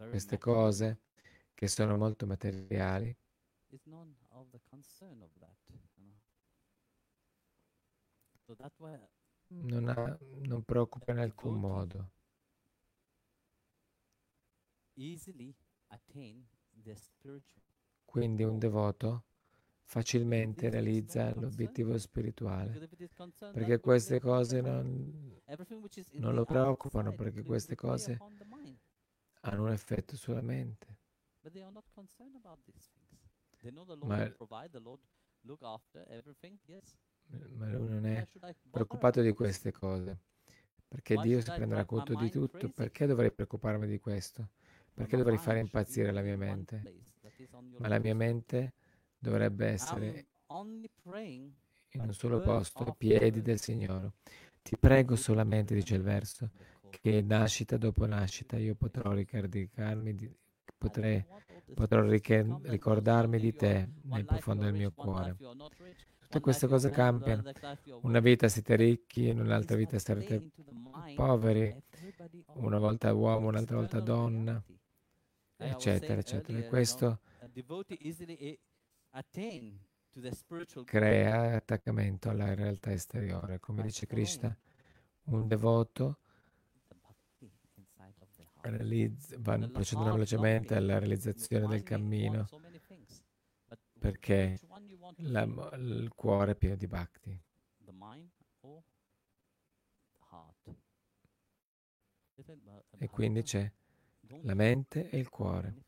queste cose che sono molto materiali, non, ha- non preoccupa in alcun modo. Quindi un devoto facilmente realizza l'obiettivo spirituale, perché queste cose non, non lo preoccupano, perché queste cose hanno un effetto sulla mente. Ma, ma lui non è preoccupato di queste cose, perché Dio si prenderà conto di tutto. Perché dovrei preoccuparmi di questo? Perché dovrei fare impazzire la mia mente? Ma la mia mente dovrebbe essere in un solo posto, ai piedi del Signore. Ti prego solamente, dice il verso, che nascita dopo nascita io potrò ricaricarmi di, potrei, potrò ricordarmi di te nel profondo del mio cuore. Tutte queste cose cambiano. Una vita siete ricchi, in un'altra vita sarete poveri, una volta uomo, un'altra volta donna, eccetera, saying eccetera. E questo goal. crea attaccamento alla realtà esteriore. Come dice Krishna, un devoto realizza- va velocemente alla realizzazione del cammino perché la- il cuore è pieno di bhakti. E quindi c'è la mente e il cuore.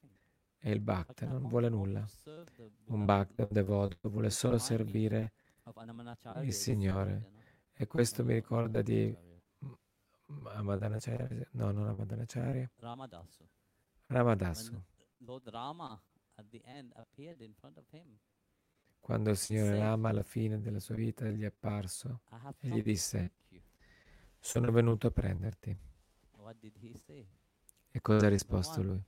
E il bhakta non vuole nulla. Un bhakta, devoto, vuole solo servire il Signore. E questo mi ricorda di Amadhanacharya, no, non Amadhanacharya, Ramadasu. Ramadasu. Quando il Signore Rama alla fine della sua vita gli è apparso e gli disse, sono venuto a prenderti. What did he say? E cosa ha risposto lui?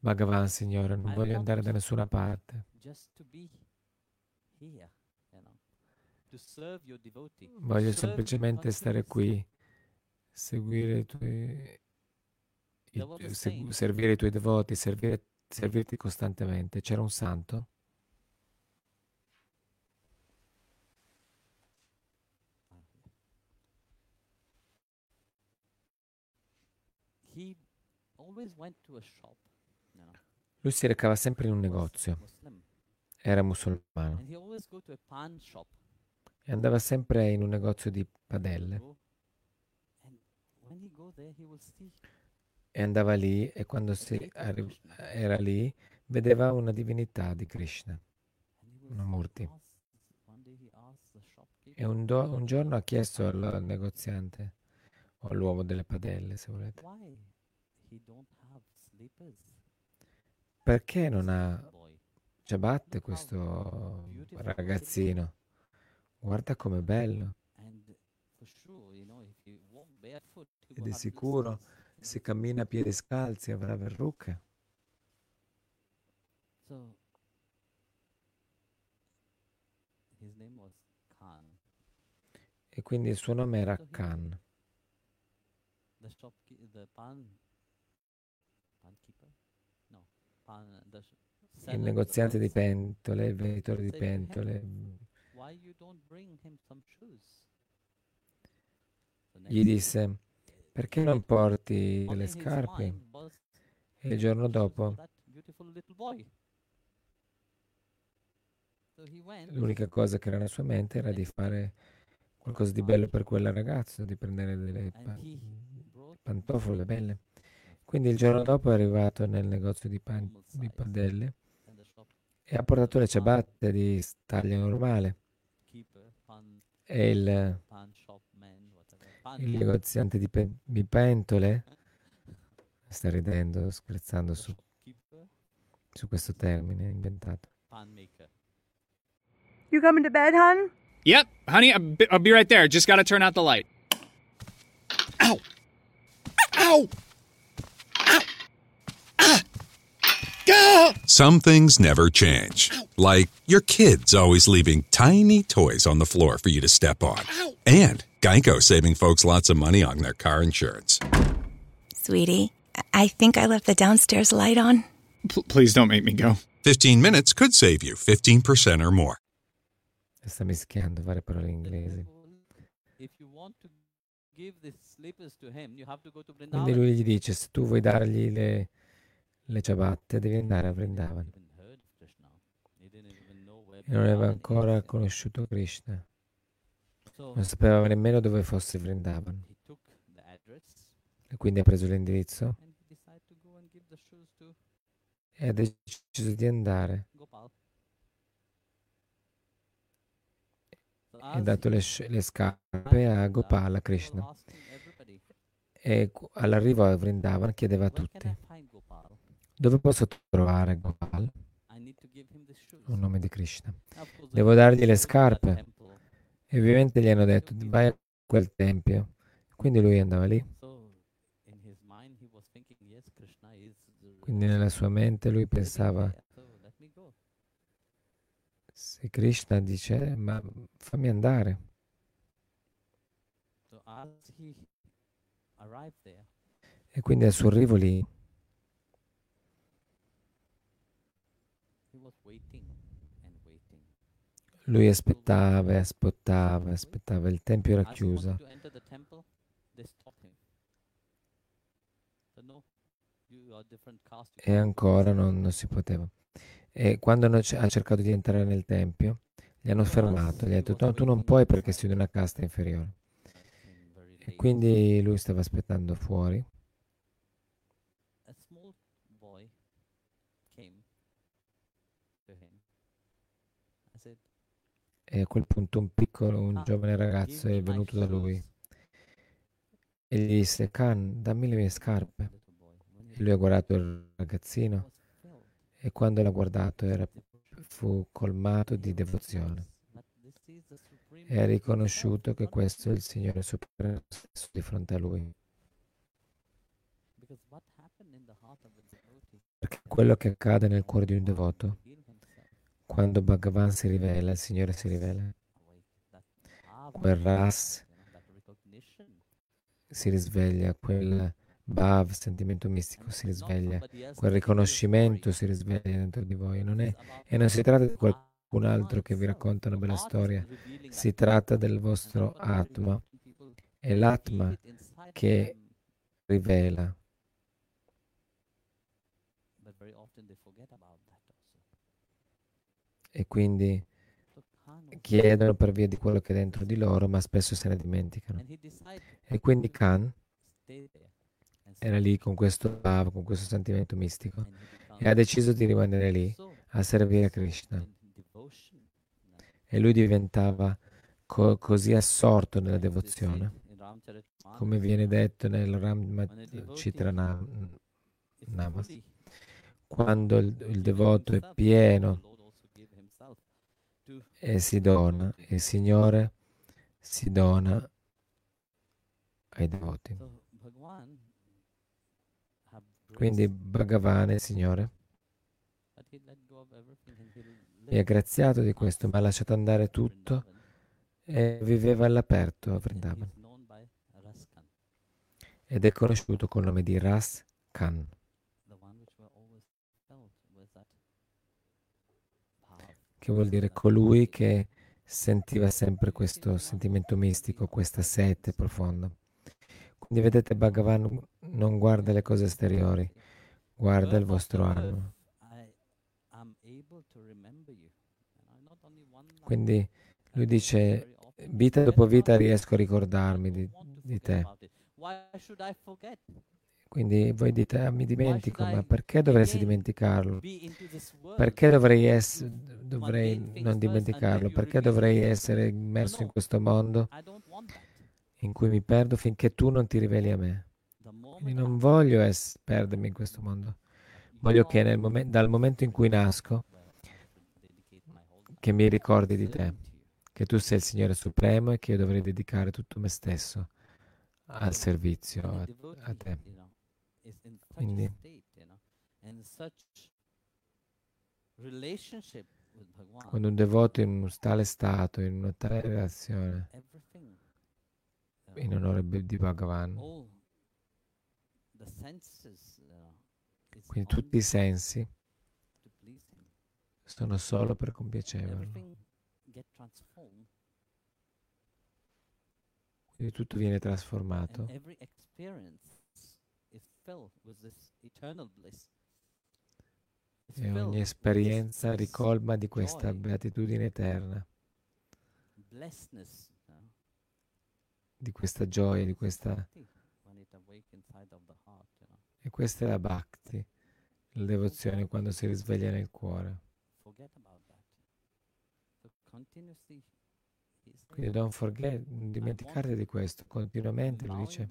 Bhagavan, Signore, non voglio andare da nessuna parte. Voglio semplicemente stare qui, seguire i tuoi, i servire i tuoi devoti, servire- servirti costantemente. C'era un santo ah, yeah. he always went to a shop, you know, Lui si recava sempre in un negozio, era musulmano. E andava sempre in un negozio di padelle. E andava lì e quando arri- era lì vedeva una divinità di Krishna. Una Murti. E un, do- un giorno ha chiesto al negoziante o all'uomo delle padelle, se volete, perché non ha ciabatte questo ragazzino? Guarda com'è bello. Ed è sicuro se cammina a piedi scalzi avrà verruche. E quindi il suo nome era Khan. The shopkeeper, the pan, pan keeper? No, pan, the sh- Il negoziante di pentole, il venditore di pentole, gli disse, perché non porti delle scarpe? E il giorno dopo l'unica cosa che era nella sua mente era di fare qualcosa di bello per quel ragazzo, di prendere delle pa- pantofole belle. Quindi il giorno dopo è arrivato nel negozio di, pan- di padelle e ha portato le ciabatte di taglio normale e il, pan shop man, whatever, pan il negoziante di, pe- di pentole sta ridendo, scherzando su, su questo termine inventato. You coming to bed, hon? Yep, honey, I'll be, I'll be right there. Just gotta turn out the light. Ow! Ow! Gah! Some things never change. Like your kids always leaving tiny toys on the floor for you to step on. And Geico saving folks lots of money on their car insurance. Sweetie, I think I left the downstairs light on. P- please don't make me go. 15 minutes could save you 15% or more. Sta mischiando varie parole inglesi. If you want to give the slippers to him, you have to go to Quindi lui gli dice, se tu vuoi dargli le, le ciabatte, devi andare a Vrindavan. E non aveva ancora conosciuto Krishna. Non sapeva nemmeno dove fosse Vrindavan. E quindi ha preso l'indirizzo e ha deciso di andare e ha dato le, le scarpe a Gopala Krishna. E all'arrivo a Vrindavan chiedeva a tutti? Dove posso trovare Gopal? Un nome di Krishna. Devo dargli le scarpe. E ovviamente gli hanno detto, vai a quel tempio. Quindi lui andava lì. Quindi nella sua mente lui pensava, se Krishna dice, "Eh, ma fammi andare. E quindi al suo arrivo lì, he was waiting and waiting. Lui aspettava aspettava, aspettava. Il tempio era chiuso. E ancora inside." non, non si poteva. E quando ha cercato di entrare nel tempio, gli hanno fermato. Gli ha detto, no, tu non puoi perché sei di una casta inferiore. E quindi lui stava aspettando fuori. a small boy came to him. I said, E a quel punto un piccolo, un "Ah, giovane ragazzo è venuto da lui shoes." e gli disse, Khan, dammi le mie scarpe. He E lui ha guardato il ragazzino e quando l'ha guardato era, fu colmato di devozione e ha riconosciuto che questo è il Signore Supremo stesso di fronte a lui. Perché quello che accade nel cuore di un devoto, quando Bhagavan si rivela, il Signore si rivela, quel ras si risveglia, quel bhav, sentimento mistico, si risveglia, quel riconoscimento si risveglia dentro di voi. Non è, e non si tratta di qualcun altro che vi racconta una bella storia, si tratta del vostro Atma, è l'Atma che rivela, but very often they forget about that also. E quindi chiedono per via di quello che è dentro di loro, ma spesso se ne dimenticano. E quindi Khan era lì con questo bhav, con questo sentimento mistico, e ha deciso di rimanere lì a servire Krishna. E lui diventava co- così assorto nella devozione, come viene detto nel Ram Chitranam. Quando il, il devoto è pieno the Lord also gave himself to e si dona, il Signore si dona ai devoti. Quindi Bhagavan, il Signore, mi ha graziato di questo, ma ha lasciato andare tutto e viveva all'aperto a Vrindavan. ed è conosciuto col nome di Ras Khan, the one which were always felt with that power. Che vuol dire colui che sentiva sempre questo sentimento mistico, questa sete profonda. Quindi vedete, Bhagavan non guarda le cose esteriori, guarda il vostro animo. Quindi lui dice, vita dopo vita riesco a ricordarmi di, di te. Quindi voi dite, ah, mi dimentico, ma perché dovresti dimenticarlo? Perché dovrei, Mundane dovrei non dimenticarlo? Perché dovrei essere immerso in questo mondo in cui mi perdo finché tu non ti riveli a me? Quindi non voglio ess- perdermi in questo mondo. Voglio che momen- dal momento in cui nasco, che mi ricordi di te, che tu sei il Signore Supremo e che io dovrei dedicare tutto me stesso al servizio a, a te. Quindi- Quando un devoto è in un tale stato, in una tale relazione, in onore di Bhagavan, quindi tutti i sensi sono solo per compiaceverlo. Quindi tutto viene trasformato e ogni esperienza ricolma di questa beatitudine eterna, di questa gioia, di questa... E questa è la bhakti, la devozione quando si risveglia nel cuore. Quindi don't forget, non dimenticarti di questo. Continuamente lui bowing dice,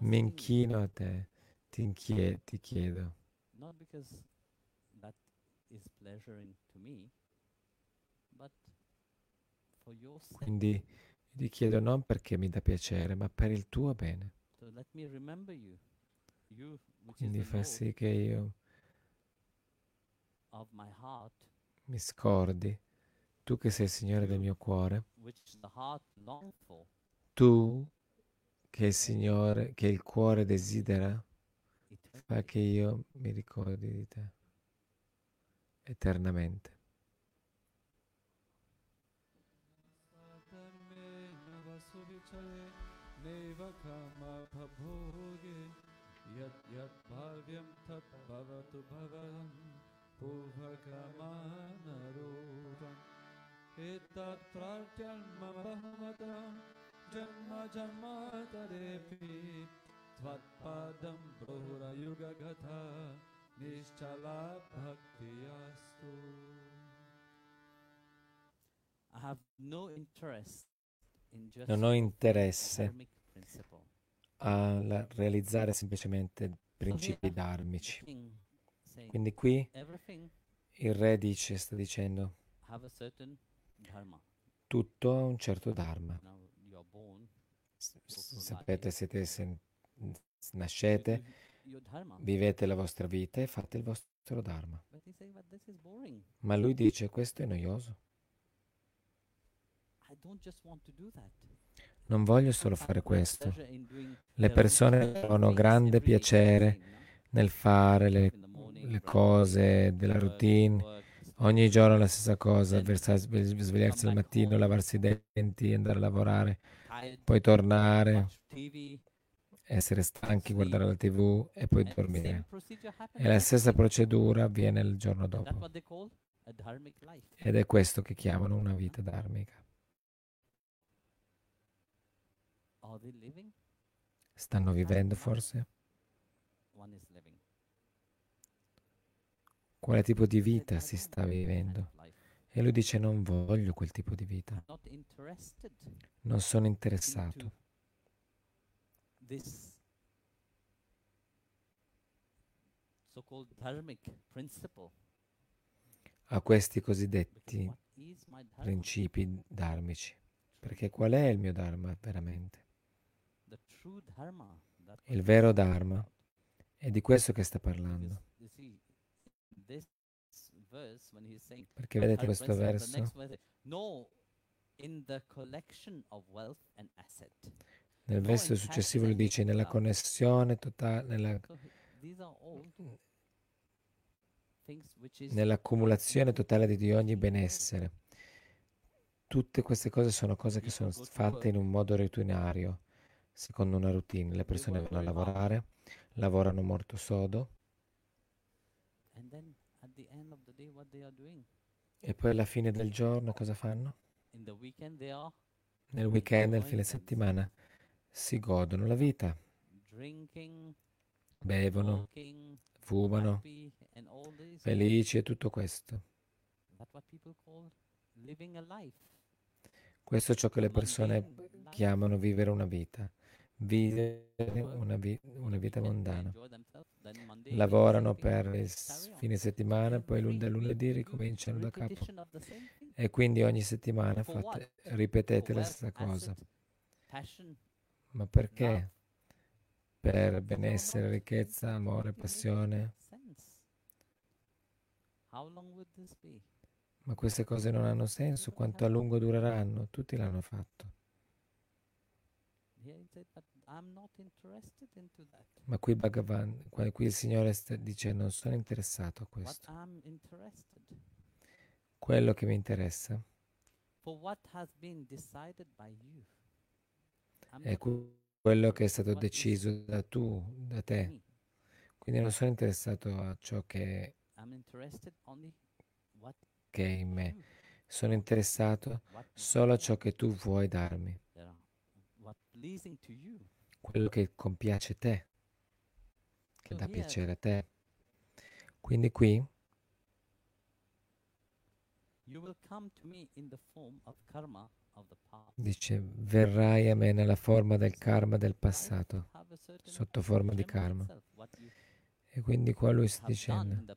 mi inchino a te, ti, inchie- ti chiedo. not because that is pleasuring to me, but for your sake, Quindi ti chiedo non perché mi dà piacere, ma per il tuo bene. to let me remember you, you which Quindi is the fa Lord sì che io of my heart, mi scordi, tu che sei il Signore del mio cuore, which the heart longs for, tu che il Signore, che il cuore desidera, fa eternally. che io mi ricordi di te eternamente. धर्मेण वसुविचरे नैव कामापभोगे यत् यत् भाव्यं तत् भवतु भवन् पूर्वकामानरूपम् एतत् प्रार्थ्यं मम बहुमतं जन्म जन्मान्तरेऽपि त्वत्पादं बहुरयुगगथा निश्चला भक्तियास्तु I have no interest in just Non ho interesse dharmic principle. a la- realizzare semplicemente So here principi the dharmici. king saying Quindi qui everything il re dice, sta dicendo, have a certain dharma. tutto ha un certo dharma. Sapete, siete, sen- nascete, vivete la vostra vita e fate il vostro dharma. Ma lui dice, questo è noioso. Non voglio solo fare questo. Le persone trovano things grande piacere nel fare le, le cose della routine, ogni giorno la stessa cosa, svegliarsi al mattino, lavarsi i denti, andare a lavorare, poi tornare, essere stanchi, guardare la tv e poi dormire. E la stessa procedura avviene il giorno dopo. Ed è questo che chiamano una vita dharmica. Stanno vivendo forse? Quale tipo di vita "I si sta vivendo? E lui dice non voglio quel tipo di vita, non sono interessato. a questi cosiddetti principi dharmici. Perché qual è il mio dharma veramente? il vero Dharma. È di questo che sta parlando. Perché vedete questo verso? Nel verso successivo lui dice nella connessione totale, nella, nell'accumulazione totale di, ogni benessere. Tutte queste cose sono cose che sono fatte in un modo rutinario, secondo una routine. Le persone vanno a lavorare, lavorano molto sodo. E poi alla fine del giorno cosa fanno? Nel weekend, nel fine settimana, si godono la vita, bevono, fumano, felici e tutto questo. Questo è ciò che le persone chiamano vivere una vita, vivere una, vi- una vita mondana. Lavorano per il fine settimana, poi lun- da Every lunedì ricominciano da capo. E quindi ogni settimana fate- ripetete la stessa cosa. Ma perché? Per benessere, ricchezza, amore, passione. Ma queste cose non hanno senso. Quanto a lungo dureranno? Tutti l'hanno fatto. Ma qui Bhagavan, qui il Signore sta dicendo non sono interessato a questo. Quello che mi interessa. È quello che è stato deciso da tu, da te. Quindi non sono interessato a ciò che, che è in me. Sono interessato solo a ciò che tu vuoi darmi, quello che compiace te, che dà piacere a te. Quindi qui You will come to me in the form of karma of the past. Dice verrai a me nella forma del karma del passato, sotto forma di karma. E quindi qua lui sta dicendo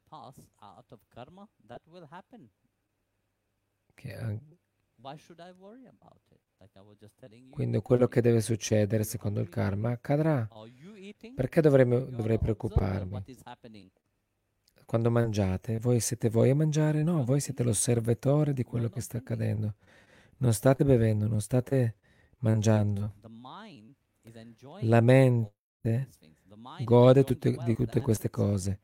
che quindi quello che deve succedere secondo il karma accadrà. Perché dovrei observer, preoccuparmi? Quando mangiate, voi siete voi a mangiare? No, voi siete l'osservatore di quello che sta accadendo. Non state bevendo, non state mangiando. La mente gode tutte- di tutte queste cose.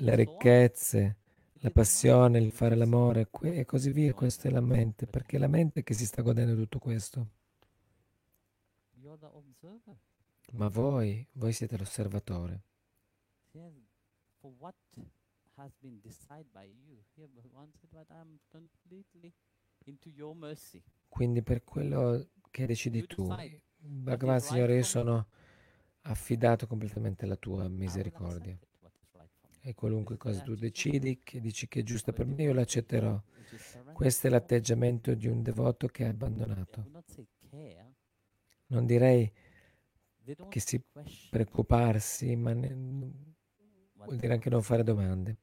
Le ricchezze, la passione, il fare l'amore e così via. Questa è la mente, perché è la mente che si sta godendo tutto questo. Ma voi, voi siete l'osservatore. For what has been decided by you. Here Bhagavan said, but I'm completely into your mercy. Quindi per quello che decidi tu, Bhagavan, Signore, io sono affidato completamente alla tua misericordia. E qualunque cosa tu decidi, che dici che è giusta per me, io l'accetterò. Questo è l'atteggiamento di un devoto che è abbandonato. Non direi che si preoccuparsi, ma ne- vuol dire anche non fare domande.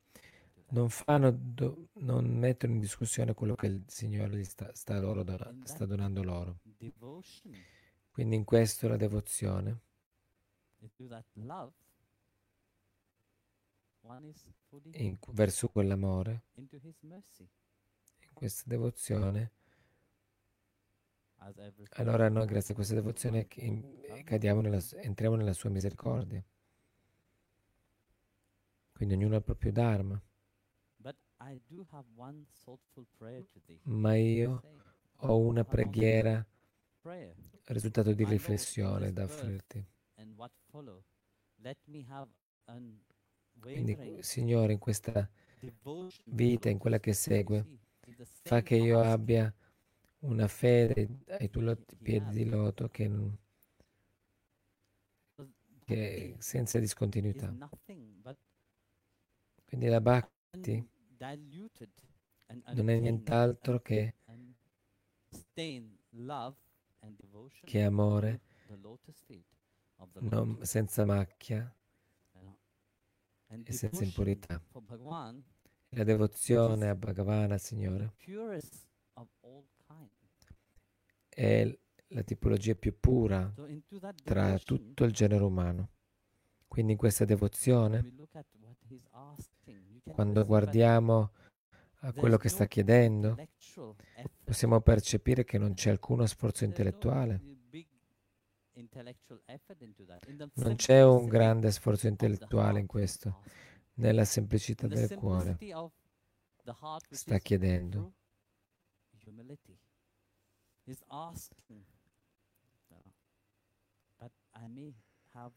Non, fanno do- non mettono in discussione quello che il Signore sta, sta loro In sta donando loro. Quindi in questo la devozione, in- verso quell'amore, in questa devozione, allora noi grazie a questa devozione cadiamo nella, entriamo nella sua misericordia. Quindi ognuno ha il proprio Dharma. Ma io ho una preghiera, risultato di riflessione da offrirti. Quindi, Signore, in questa vita, in quella che segue, fa che io abbia una fede ai tuoi piedi di loto che, che senza is discontinuità. Quindi la bhakti non è nient'altro che, che amore, non- senza macchia e senza impurità. La devozione a Signore, of all kind. è la tipologia più pura tra tutto il genere umano. Quindi in questa devozione, quando guardiamo a quello che sta chiedendo, possiamo percepire che non c'è alcuno sforzo intellettuale, non c'è un grande sforzo intellettuale in questo, nella semplicità del cuore. Sta chiedendo. but I may have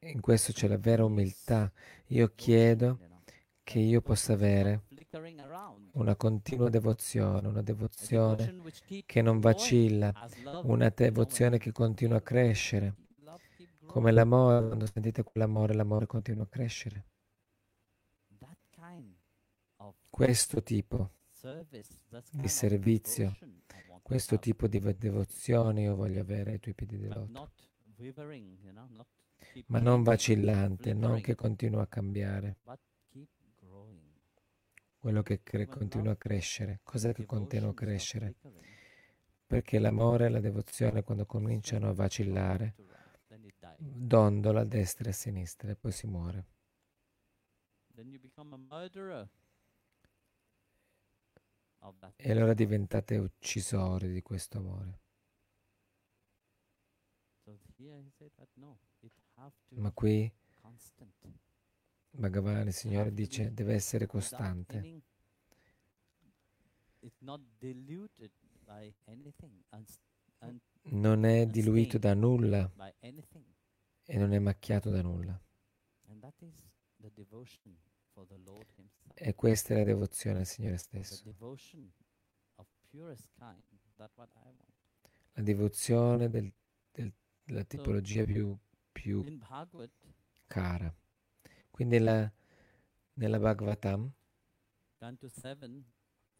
In questo c'è la vera umiltà. Io chiedo che io possa avere una continua devozione, una devozione che non vacilla, una devozione che continua a crescere, come l'amore, quando sentite quell'amore, l'amore continua a crescere. Questo tipo, di servizio, questo tipo di devozione io voglio avere ai tuoi piedi di but ma non vacillante, non che continua a cambiare, quello che cre- continua a crescere. Cos'è che continua a crescere? Perché l'amore e la devozione quando cominciano a vacillare, dondola a destra e a sinistra e poi si muore. E allora diventate uccisori di questo amore. No, Ma qui. Bhagavan, il Signore, dice deve essere costante. Non è diluito da nulla e non è macchiato da nulla. E questa è la devozione al Signore stesso. La devozione del- del- della tipologia più, più cara. Quindi la- nella Bhagavatam, Canto 7,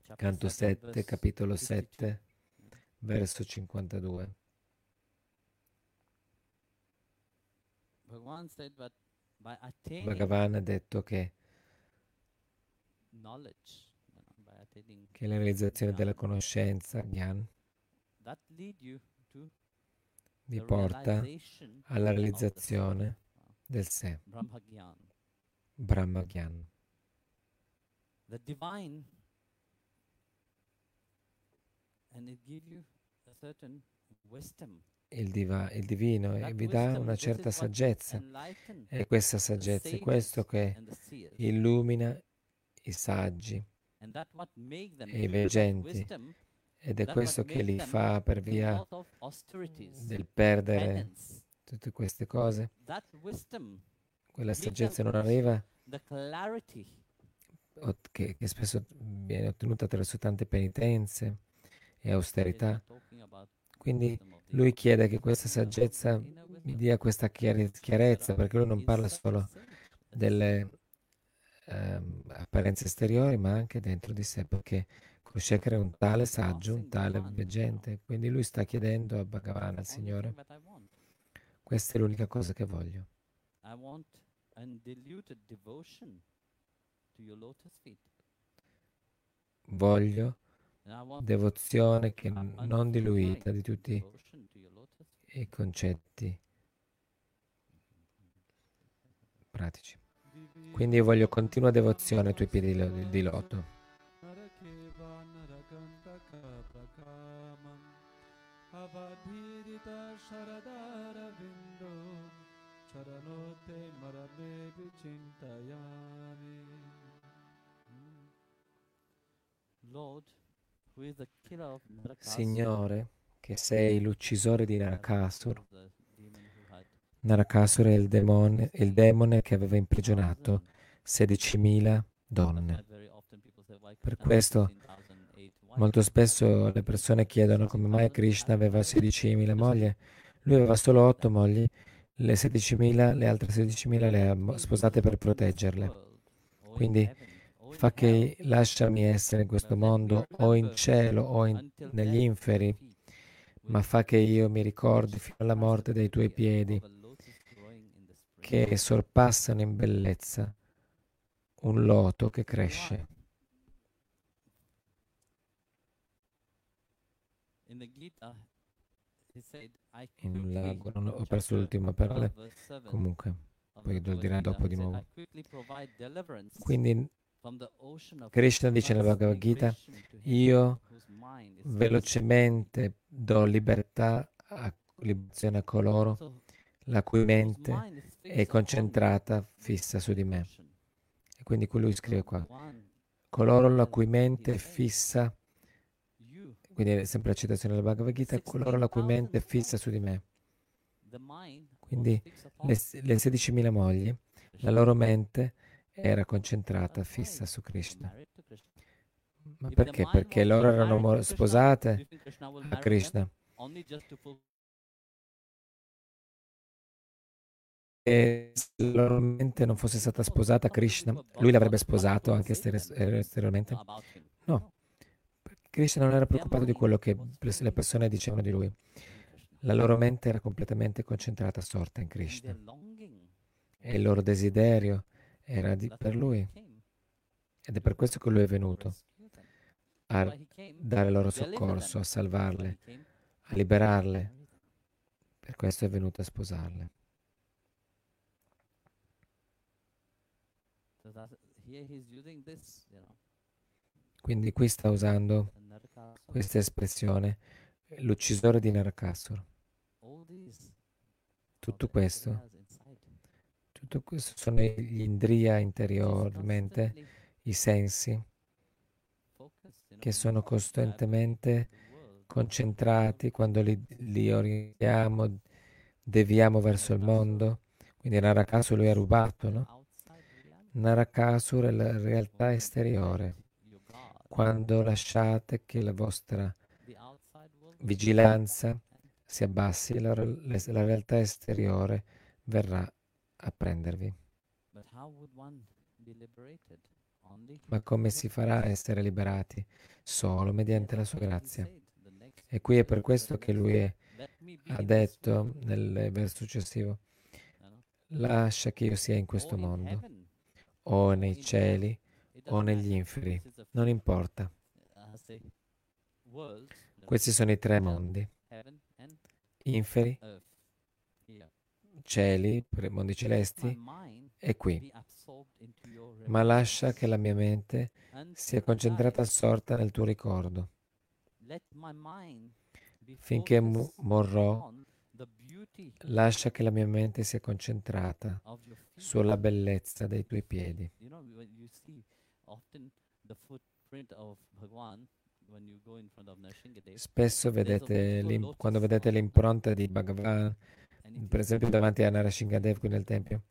chapter canto 7, 7, verse capitolo 52. 7, verso 52. Bhagavan ha detto che, che la realizzazione della conoscenza, Gyan, that lead you to vi porta alla realizzazione del sé, Brahma Gyan. Brahma Gyan. The divine, and it gives you a certain wisdom. Il, diva- il divino e vi dà una certa saggezza. E questa saggezza è questo che illumina i saggi e i veggenti ed è questo che li fa per via del perdere tutte queste cose. Quella saggezza non arriva. che, che spesso viene ottenuta attraverso tante penitenze e austerità. Quindi lui chiede che questa saggezza mi dia questa chiarezza, are perché lui non parla solo delle ehm, apparenze esteriori, ma anche dentro di sé, perché Kushekara è un tale saggio, un tale veggente. Quindi lui sta chiedendo a Bhagavan, al Signore, questa è l'unica cosa che voglio. Voglio devozione che non diluita di tutti i concetti pratici. Quindi io voglio continua devozione ai tuoi piedi di loto. Avadhirita Sharadara Vindo Charanote Marabe Vichintayami Lord, who is the killer of Narakasura, Signore, che sei l'uccisore di Narakasur. Narakasur è il demone, il demone che aveva imprigionato 16.000 donne. That very often people say, "Why Per questo 16,008 wives?" Molto spesso le persone chiedono come mai Krishna aveva 16.000 mogli. Lui aveva solo 8 mogli, le 16.000, le altre 16.000 le ha sposate per proteggerle. Quindi fa che lasciami essere in questo mondo o in cielo o in- negli inferi, ma fa che io mi ricordi fino alla morte dei tuoi piedi che sorpassano in bellezza un loto che cresce. In largo, non ho perso chapter le ultime parole, 12, verse 7 comunque, poi lo dirà dopo di nuovo. Quindi Krishna dice nella Bhagavad Gita, io velocemente do libertà, a, liberazione a coloro la cui mente è concentrata, fissa su di me. E quindi qui lui scrive qua, coloro la cui mente è fissa, quindi è sempre la citazione della Bhagavad Gita, coloro la cui mente è fissa su di me. Quindi le, le 16.000 mogli, la loro mente era concentrata, fissa su Krishna. Ma perché? Perché loro erano sposate a Krishna. E se la loro mente non fosse stata sposata a Krishna, lui l'avrebbe sposato anche esteriormente? No, Krishna non era preoccupato di quello che le persone dicevano di lui. La loro mente era completamente concentrata, assorta in Krishna. E il loro desiderio era di- per lui. Ed è per questo che lui è to venuto, a dare loro soccorso, a salvarle, a liberarle. Per questo è venuto a sposarle. Quindi qui sta usando. Questa espressione, l'uccisore di these Tutto questo, tutto questo sono gli is interiormente, i sensi che sono costantemente concentrati quando li, li orientiamo, deviamo verso il mondo. Quindi Narakasura lui ha rubato, no? Narakasura è la realtà esteriore. Quando lasciate che la vostra vigilanza si abbassi, la, la- la realtà esteriore verrà a prendervi. Ma come si farà a essere liberati? Solo mediante la sua grazia. E qui è per questo che lui è- ha detto nel verso successivo, lascia che io sia in questo mondo, o nei cieli, o negli inferi. Non importa. Questi sono i tre mondi, inferi, cieli, mondi celesti e qui. Ma lascia che la mia mente sia concentrata assorta nel tuo ricordo, finché mu- morrò Lascia che la mia mente sia concentrata sulla bellezza dei tuoi piedi. Spesso vedete, quando vedete l'impronta di Bhagavan, per esempio davanti a Narashingadev qui nel tempio,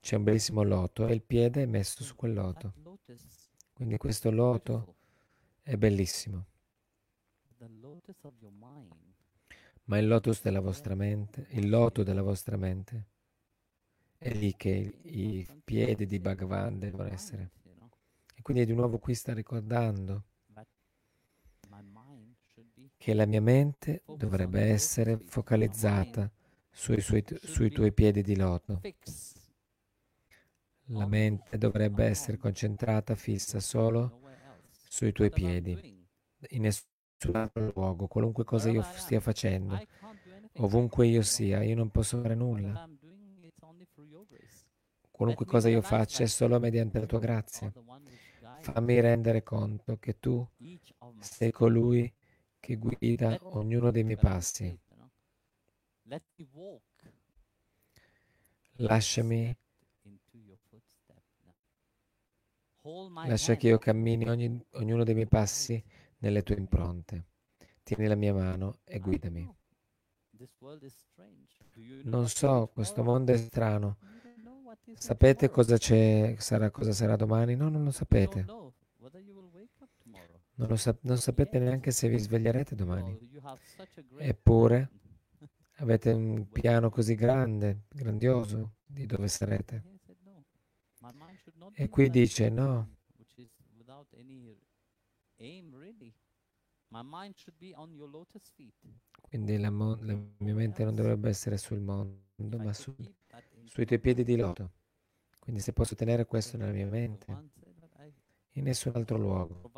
c'è un bellissimo loto e il piede è messo So su quel loto. Quindi questo loto è bellissimo, ma il lotus della vostra mente, il loto della vostra mente, è lì che i piedi di Bhagavan devono essere. Quindi di nuovo qui sta ricordando che la mia mente dovrebbe essere focalizzata sui, suoi- sui tuoi piedi di loto. La mente dovrebbe essere concentrata, fissa solo sui tuoi piedi, in nessun altro luogo, qualunque cosa io stia facendo, ovunque io sia, io non posso fare nulla. Qualunque cosa io faccia è solo mediante la tua grazia. Fammi rendere conto che tu sei colui che guida ognuno dei miei passi. Lasciami, lascia che io cammini ogni- ognuno dei miei passi nelle tue impronte. Tieni la mia mano e guidami. Non so, questo mondo è strano. Sapete cosa c'è, sarà, cosa sarà domani? No, non lo sapete. Non, lo sap- non sapete neanche se vi sveglierete domani. great Eppure avete un piano così grande, grandioso, di dove sarete. He said, "No, my mind should not E qui dice no, quindi la, mo- la mia mente non dovrebbe essere sul mondo, ma su- sui tuoi piedi di loto. Quindi se posso tenere questo nella mia mente, in nessun altro luogo.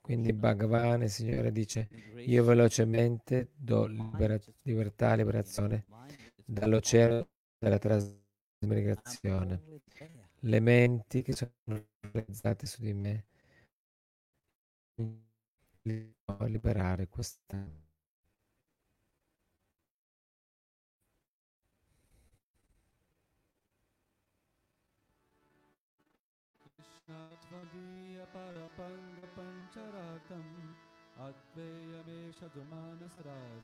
Quindi Bhagavan, il Signore dice, io velocemente do libera- libertà, in liberazione dall'oceano della trasmigrazione. Le menti che sono realizzate su di me, li può liberare questa अद्वैयमेषजुमानसराज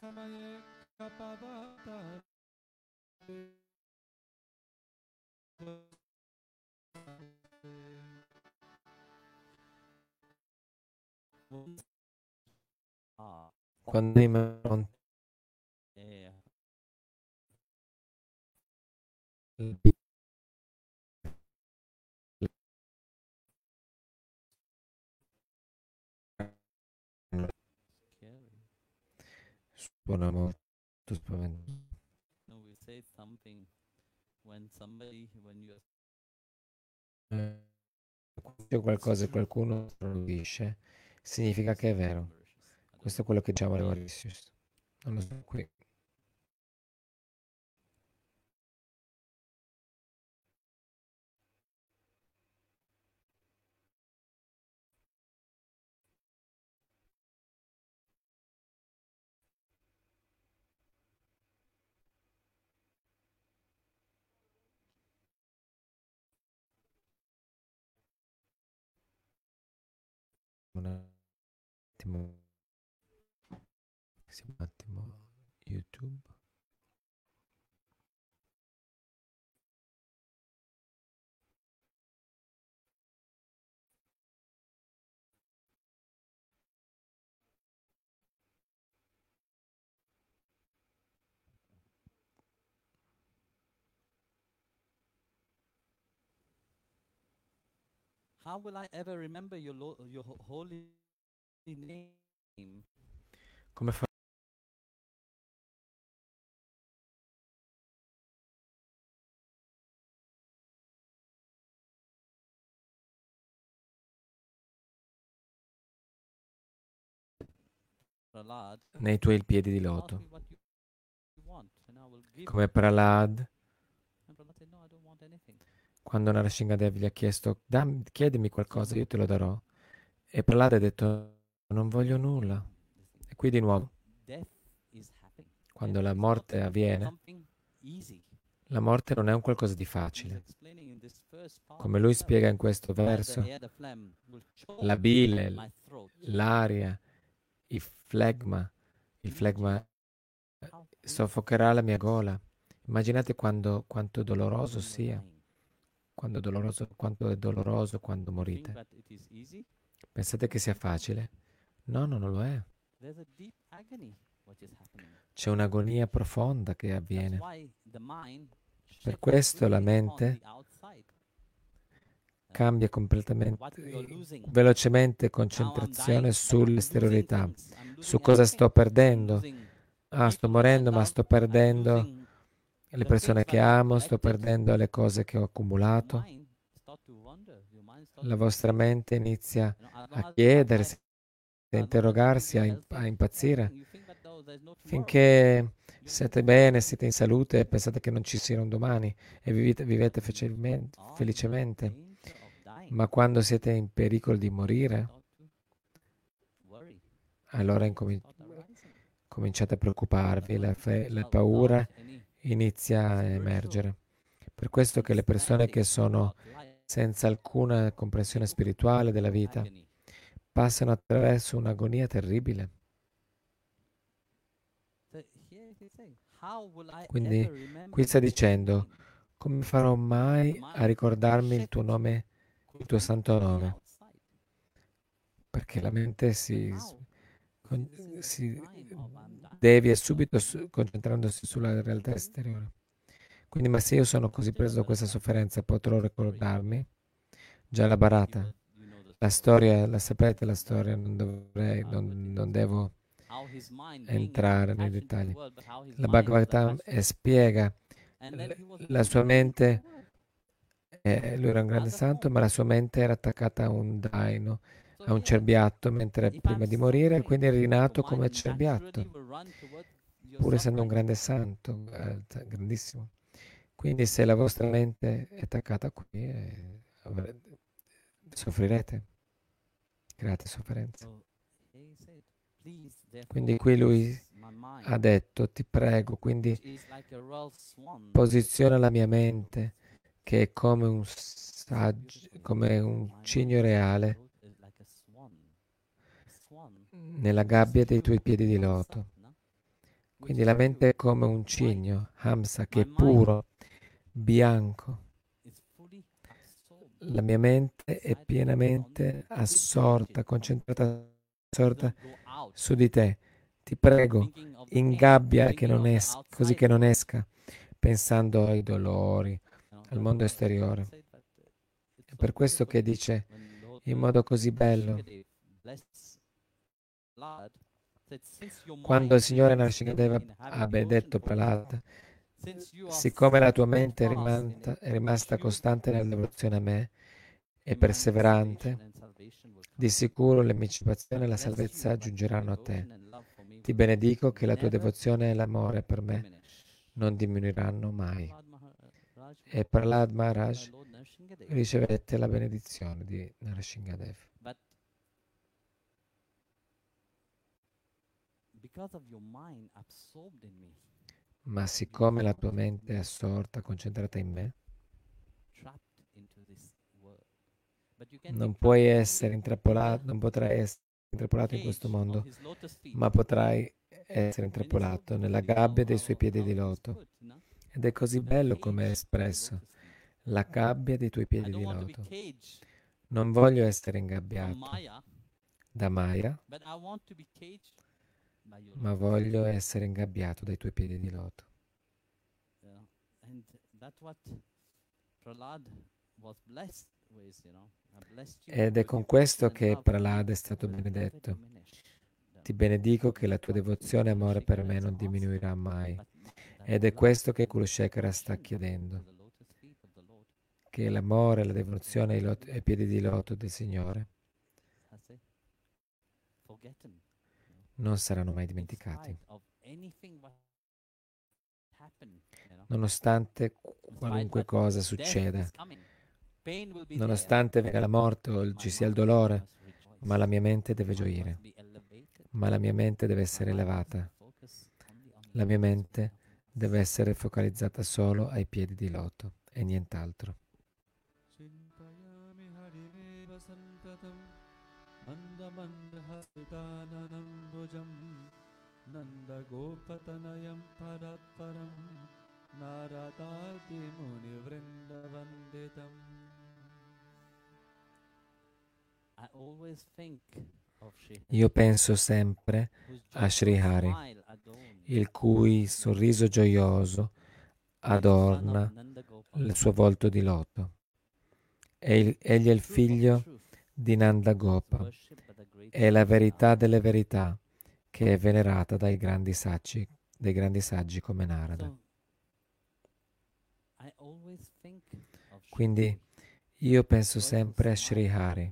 समये कपवाता Ah, quando mi pronto Suona molto spaventoso. No, we say something when somebody, when you Eh, Quando qualcosa che qualcuno non dice, significa che è vero. Questo è quello che diciamo alle Mauritius. Non lo so qui. Attimo. Un attimo. YouTube. How will I ever remember your your holy? Come fa? Nei tuoi piedi di ask loto. Come anything. quando Narasimhadev gli ha chiesto, "Dammi- chiedimi qualcosa, io te lo darò. E Prahlad ha detto, non voglio nulla. E qui di nuovo, quando la morte avviene, la morte non è un qualcosa di facile. Come lui spiega in questo verso, la bile, l'aria, il flegma, il flegma soffocherà la mia gola. Immaginate quando, quanto doloroso sia, quando doloroso, quanto è doloroso quando morite. Pensate che sia facile? No, no, non lo è. C'è un'agonia profonda che avviene. Per questo la mente Cambia completamente, velocemente concentrazione sull'esteriorità, su cosa sto perdendo. Ah, sto morendo, ma sto perdendo le persone che amo, sto perdendo le cose che ho accumulato. La vostra mente inizia a chiedersi, a interrogarsi, a, you're im- a impazzire, finché siete bene, siete in salute e pensate che non ci sia un domani e vivete, vivete felicemente. Ma quando siete in pericolo di morire, allora incomin- cominciate a preoccuparvi, la, fe- la paura inizia a emergere. Per questo che le persone che sono senza alcuna comprensione spirituale della vita. Passano attraverso un'agonia terribile. Quindi, Qui sta dicendo, come farò mai a ricordarmi il tuo nome, il tuo santo nome? Perché la mente si, si devia subito su- concentrandosi sulla realtà esteriore. Quindi, ma se io sono così preso da questa sofferenza, potrò ricordarmi? Già la barata, la storia, la sapete la storia, non dovrei, non, non devo entrare nei dettagli. La Bhagavatam to eh, spiega was la sua mente world. E lui era un grande santo, ma la sua mente era attaccata a un daino, a un cerbiatto, mentre prima di morire, quindi è rinato come cerbiatto, pur essendo un grande santo, eh, grandissimo. Quindi se la vostra mente è attaccata qui, eh, soffrirete, create sofferenza. Quindi qui lui ha detto, ti prego, quindi posiziona la mia mente che è come un saggio, come un cigno reale nella gabbia dei tuoi piedi di loto. Quindi la mente è come un cigno, Hamsa, che è puro, bianco. La mia mente è pienamente assorta, concentrata assorta su di te. Ti prego, ingabbia che non esca, così che non esca, pensando ai dolori, al mondo esteriore. È per questo che dice in modo così bello, quando il Signore Narsingadeva ha benedetto Prahlad, siccome la tua mente è rimasta, è rimasta costante nella devozione a me e perseverante, di sicuro l'emancipazione e la salvezza giungeranno a te. Ti benedico che la tua devozione e l'amore per me non diminuiranno mai. E Prahlad Maharaj ricevette la benedizione di Narashingadev. Ma siccome la tua mente è assorta, concentrata in me, non puoi essere intrappolato, non potrai essere intrappolato in questo mondo, ma potrai essere intrappolato nella gabbia dei suoi piedi di loto. Ed è così bello come è espresso, la gabbia dei tuoi piedi di loto. Non voglio essere ingabbiato da Maya, ma voglio essere ingabbiato dai tuoi piedi di loto. Ed è con questo che Prahlad è stato benedetto. Ti benedico che la tua devozione e amore per me non diminuirà mai. Ed è questo che Kurushekara sta chiedendo, che l'amore, la devozione ai, lot- ai piedi di loto del Signore non saranno mai dimenticati. Nonostante qualunque cosa succeda, nonostante venga la morte o ci sia il dolore, ma la mia mente deve gioire, ma la mia mente deve essere elevata, la mia mente deve essere focalizzata solo ai piedi di Loto e nient'altro. Mandamandhasitananam हरिमेव सन्ततं मन्दमन्दहसिताननम्बुजं नन्दगोपतनयं परात्परं नारदादिमुनिवृन्दवन्दितम् Io penso sempre a Srihari, il cui sorriso gioioso adorna il suo volto di loto. E egli è il figlio di Nanda Gopa, è la verità delle verità che è venerata dai grandi saggi, dai grandi saggi come Narada. Quindi io penso sempre a Srihari,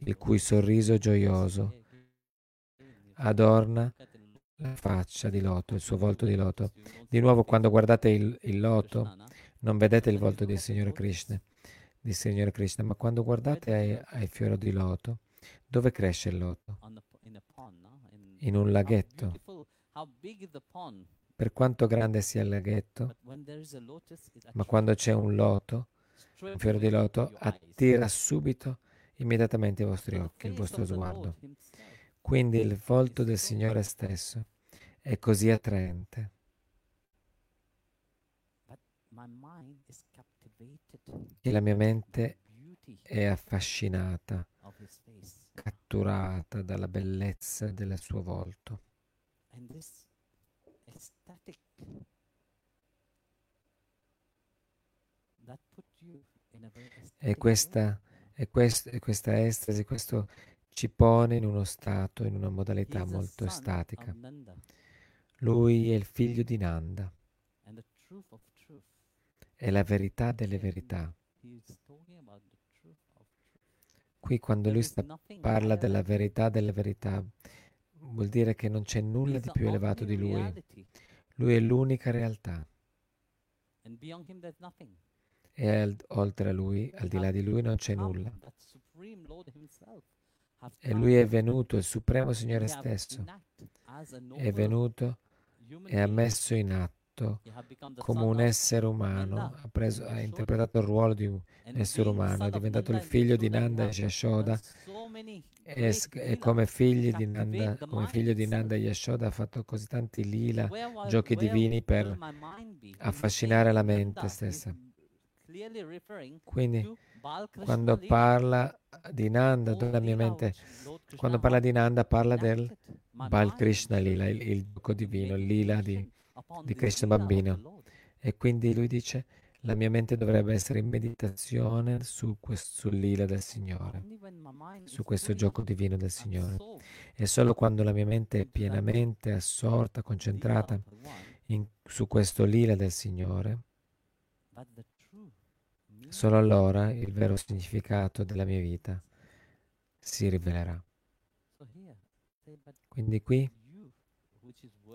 il cui sorriso gioioso adorna la faccia di loto, il suo volto di loto. Di nuovo, quando guardate il, il loto, non vedete il volto del Signore Krishna, di Signore Krishna, ma quando guardate ai, ai fiori di loto, dove cresce il loto? In un laghetto. Per quanto grande sia il laghetto, ma quando c'è un loto, un fiore di loto, attira subito, immediatamente i vostri occhi, il vostro sguardo. Quindi il volto del Signore stesso è così attraente. Che la mia mente è affascinata, catturata dalla bellezza del suo volto. E questa, e quest, e questa estasi, questo ci pone in uno stato, in una modalità molto estatica. Lui è il figlio di Nanda, è la verità delle verità. he's talking about the truth of truth. Qui quando lui sta, parla della verità delle verità, vuol dire che non c'è nulla di più elevato di lui. Lui è l'unica realtà e al- oltre a lui, al di là di lui, non c'è nulla. E lui è venuto, il Supremo Signore stesso, è venuto e ha messo in atto The come un essere umano, ha, preso- ha interpretato il ruolo di un essere umano, è diventato il figlio di Nanda e Yashoda. e, e come to figli di Nanda, come figlio di. Nanda e Yashoda ha fatto così tanti lila, giochi divini per affascinare la mente stessa. Quindi quando parla di Nanda, la mia mente, quando parla di Nanda parla del Bal Krishna Lila, il, il gioco divino, il lila di, di Krishna bambino. E quindi lui dice, la mia mente dovrebbe essere in meditazione su quest- sul lila del Signore, su questo gioco divino del Signore. E solo quando la mia mente è pienamente assorta, concentrata in- su questo lila del Signore, solo allora il vero significato della mia vita si rivelerà. Quindi qui you, which is worshipped by the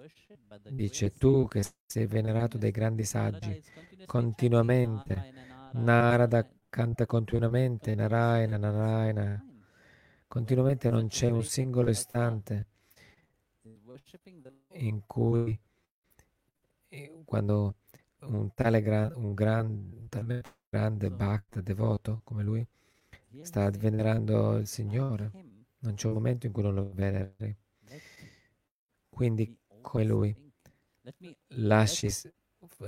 dice tu che sei venerato dai grandi saggi, continuamente, Narada canta continuamente, Narayana, Narayana, continuamente non c'è un singolo istante in cui eh, quando un tale gra- un gran- grande bhakta devoto come lui sta venerando il Signore, non c'è un momento in cui non lo veneri. Quindi come Lui. Lasci,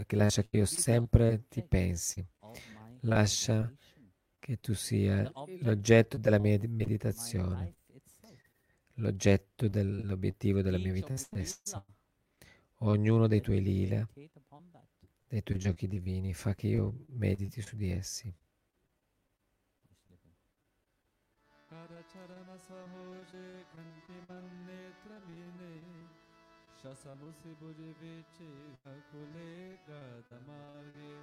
lascia che io sempre ti pensi. Lascia che tu sia l'oggetto della mia meditazione, l'oggetto dell'obiettivo della mia vita stessa. Ognuno dei tuoi lila, dei tuoi giochi divini, fa che io mediti su di essi. Kada charana sahoje kanti mande Şasamusi burivici hakule gadamari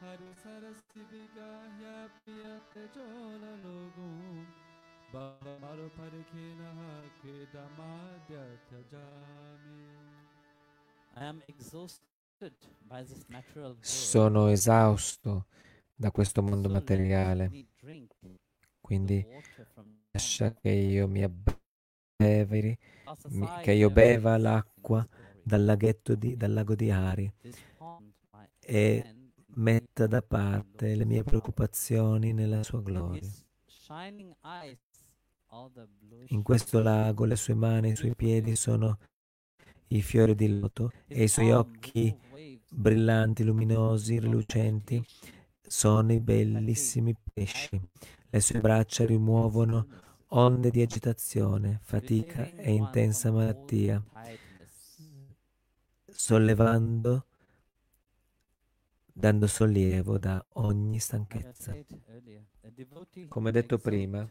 Haru sarasi vigahya piyate jola logum Baba maro parikhina hake damadyatha jami I am exhausted by this natural world. Sono esausto da questo mondo materiale. Quindi lascia che io mi abbia Aside che io beva l'acqua dal laghetto di, dal lago di Ari e metta da parte le mie preoccupazioni nella sua gloria. In questo lago le sue mani e i suoi piedi sono i fiori di loto e i suoi occhi brillanti, luminosi, rilucenti sono i bellissimi pesci. Le sue braccia rimuovono onde di agitazione, fatica e intensa malattia, sollevando, dando sollievo da ogni stanchezza. Come detto prima,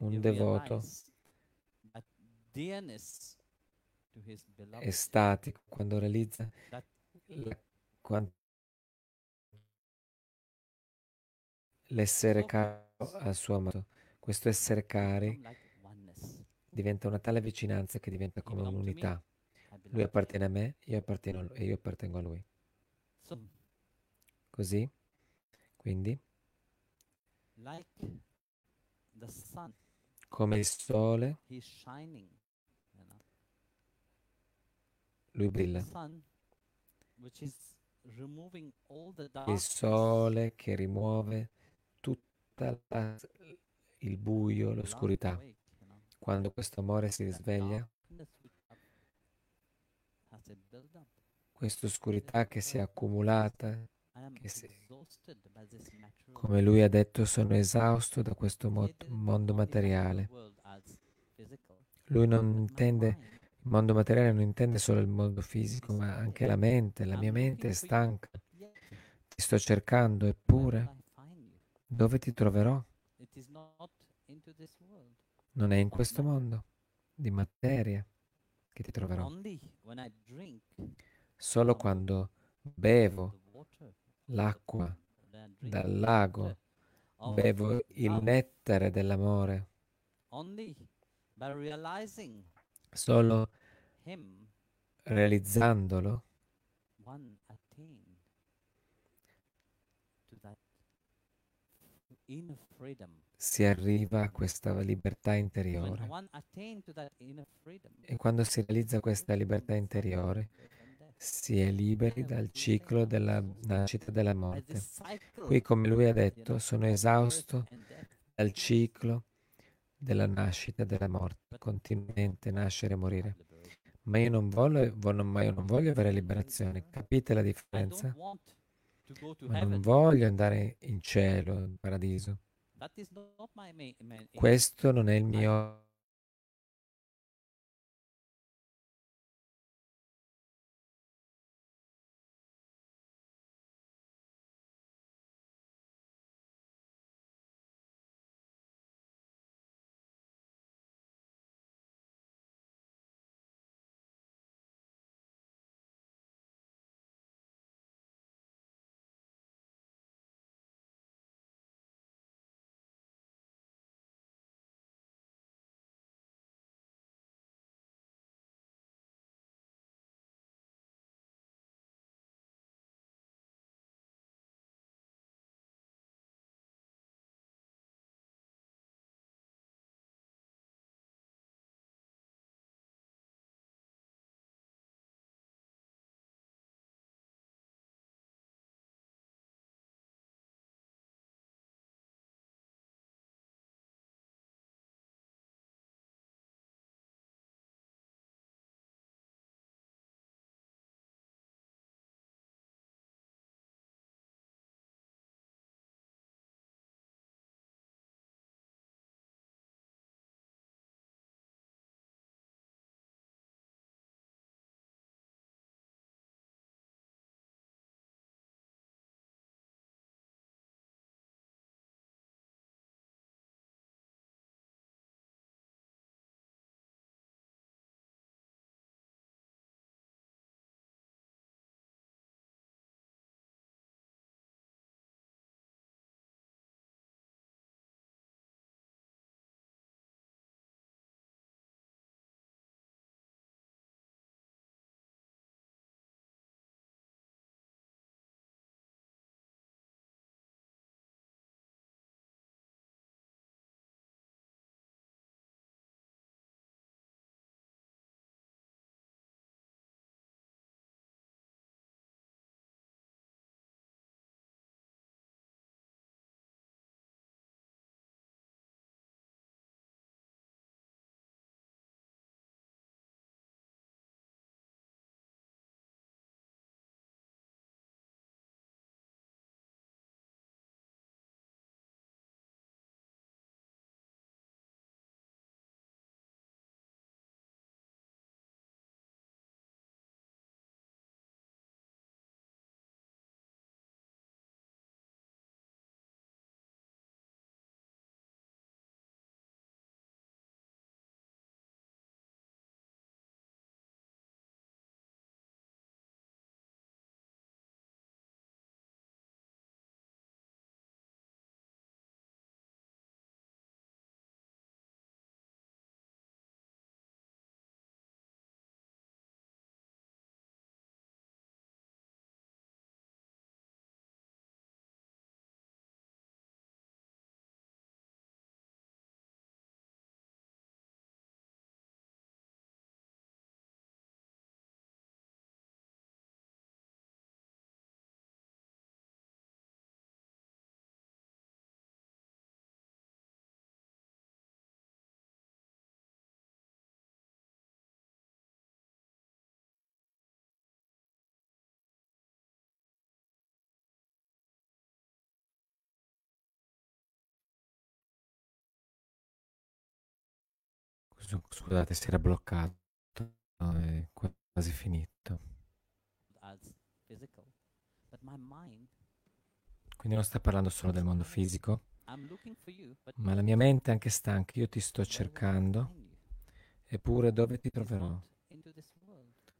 un devoto è statico quando realizza la- quan- l'essere caro al suo amato. Questo essere cari diventa una tale vicinanza che diventa come un'unità. Lui appartiene a me, io appartengo a lui, e io appartengo a lui. Così, quindi, come il sole, lui brilla. Il sole che rimuove la- il buio, l'oscurità. Quando questo amore si risveglia, questa oscurità che si è accumulata, che si- come lui ha detto, sono esausto da questo mo- mondo materiale. Lui non intende, il mondo materiale non intende solo il mondo fisico, ma anche la mente. La mia mente è stanca. Ti sto cercando, eppure will I find you? Dove ti troverò? Non è in questo mondo di materia che ti troverò. Solo quando bevo l'acqua dal lago, bevo il nettare dell'amore. Solo realizzandolo one attain to that inner freedom si arriva a questa libertà interiore. E quando si realizza questa libertà interiore, si è liberi dal ciclo della nascita e della morte. Qui, come lui ha detto, sono esausto dal ciclo della nascita e della morte, continuamente nascere e morire. Ma io non voglio, vo- ma io non voglio avere liberazione. Capite la differenza? Ma non voglio andare in cielo, in paradiso. Questo non è il mio Scusate, si era bloccato. No, è quasi finito. Quindi non sta parlando solo del mondo fisico, ma la mia mente è anche stanca. Io ti sto cercando, eppure dove ti troverò?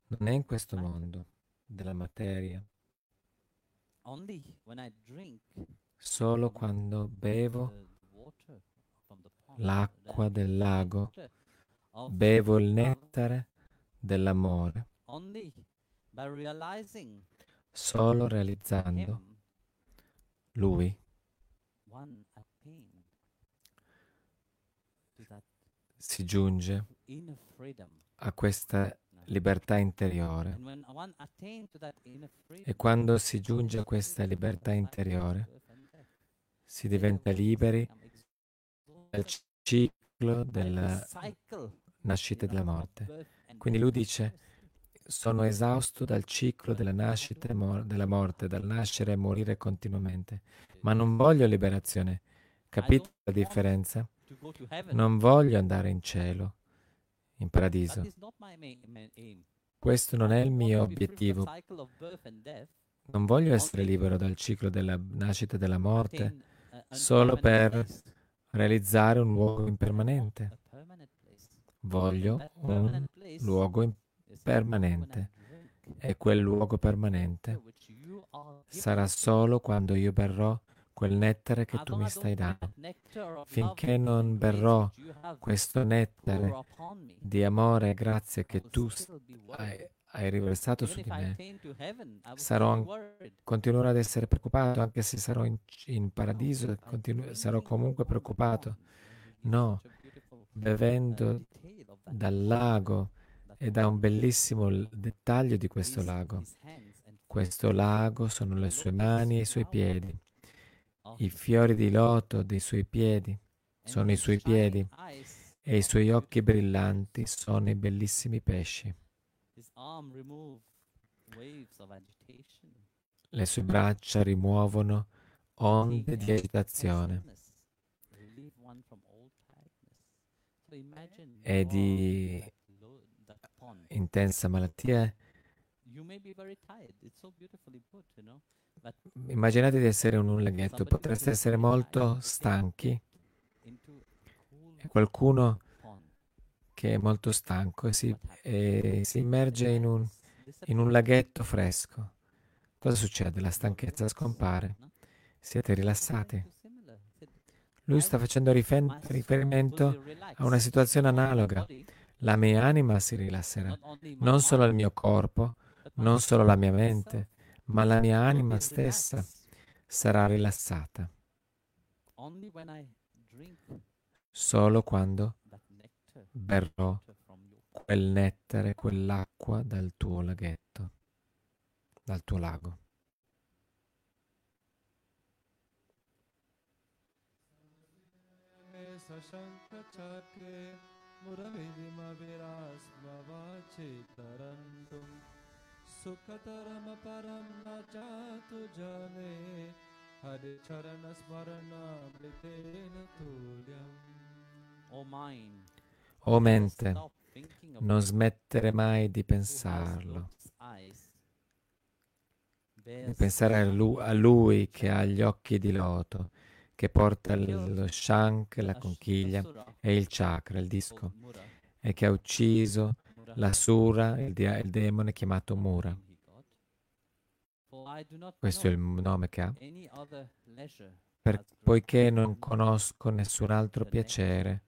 Non è in questo mondo della materia, Solo quando bevo l'acqua del lago, bevo il nettare dell'amore, solo realizzando Lui. si giunge a questa libertà interiore. E quando si giunge a questa libertà interiore, si diventa liberi dal ciclo della nascita e della morte. Quindi lui dice, sono esausto dal ciclo della nascita e mor- della morte, dal nascere e morire continuamente, ma non voglio liberazione. Capite la differenza? Non voglio andare in cielo, in paradiso. Questo non è il mio obiettivo. Non voglio essere libero dal ciclo della nascita e della morte solo per realizzare un luogo impermanente. Voglio un luogo impermanente e quel luogo permanente sarà solo quando io berrò quel nettare che tu mi stai dando. Finché non berrò questo nettare di amore e grazia che tu hai, hai riversato su di me, sarò continuerò ad essere preoccupato, anche se sarò in, in paradiso, continu- sarò comunque preoccupato. No, bevendo dal lago e da un bellissimo dettaglio di questo lago. Questo lago sono le sue mani e i suoi piedi. I fiori di loto dei suoi piedi sono i suoi piedi e i suoi occhi brillanti sono i bellissimi pesci. Le sue braccia rimuovono onde di agitazione e di intensa malattia. Immaginate di essere un laghetto, potreste essere molto stanchi qualcuno che è molto stanco e si, e si immerge in un, in un laghetto fresco. Cosa succede? La stanchezza scompare. Siete rilassati. Lui sta facendo rifen- riferimento a una situazione analoga. La mia anima si rilasserà, non solo il mio corpo, non solo la mia mente, ma la mia anima stessa sarà rilassata solo quando berrò quel nettare, quell'acqua dal tuo laghetto, dal tuo lago. सशङ्खचक्रे मुरविधिमविरास्मवाचितरन्तुं सुखतरमपरं न चातु जने हरिचरणस्मरणमृतेन तुल्यम् Oh mind, O mente, stop thinking of non smettere mai di who has pensarlo, lotus eyes, di bears pensare a lu- a lui che ha gli occhi di loto, che porta lo shank, la conchiglia e il chakra, il called disco, e che ha ucciso Mura. la sura, il, dia- il demone chiamato Mura. do not Questo è il nome che ha. Per- poiché non conosco nessun altro piacere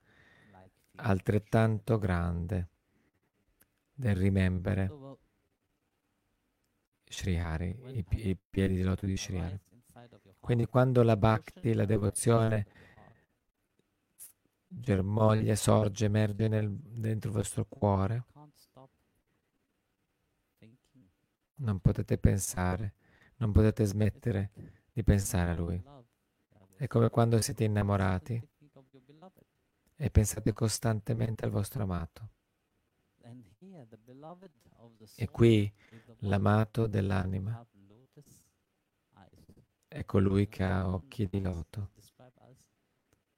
altrettanto grande del rimembere So, well, Sri Hari, when i, i piedi di loto di Sri Hari. arise inside of your Quindi quando la bhakti, la devozione germoglia, sorge, emerge nel- dentro il vostro cuore, non potete pensare, non potete smettere di pensare a Lui. È come quando siete innamorati e pensate costantemente al vostro amato. E qui l'amato dell'anima. È colui che ha occhi di loto.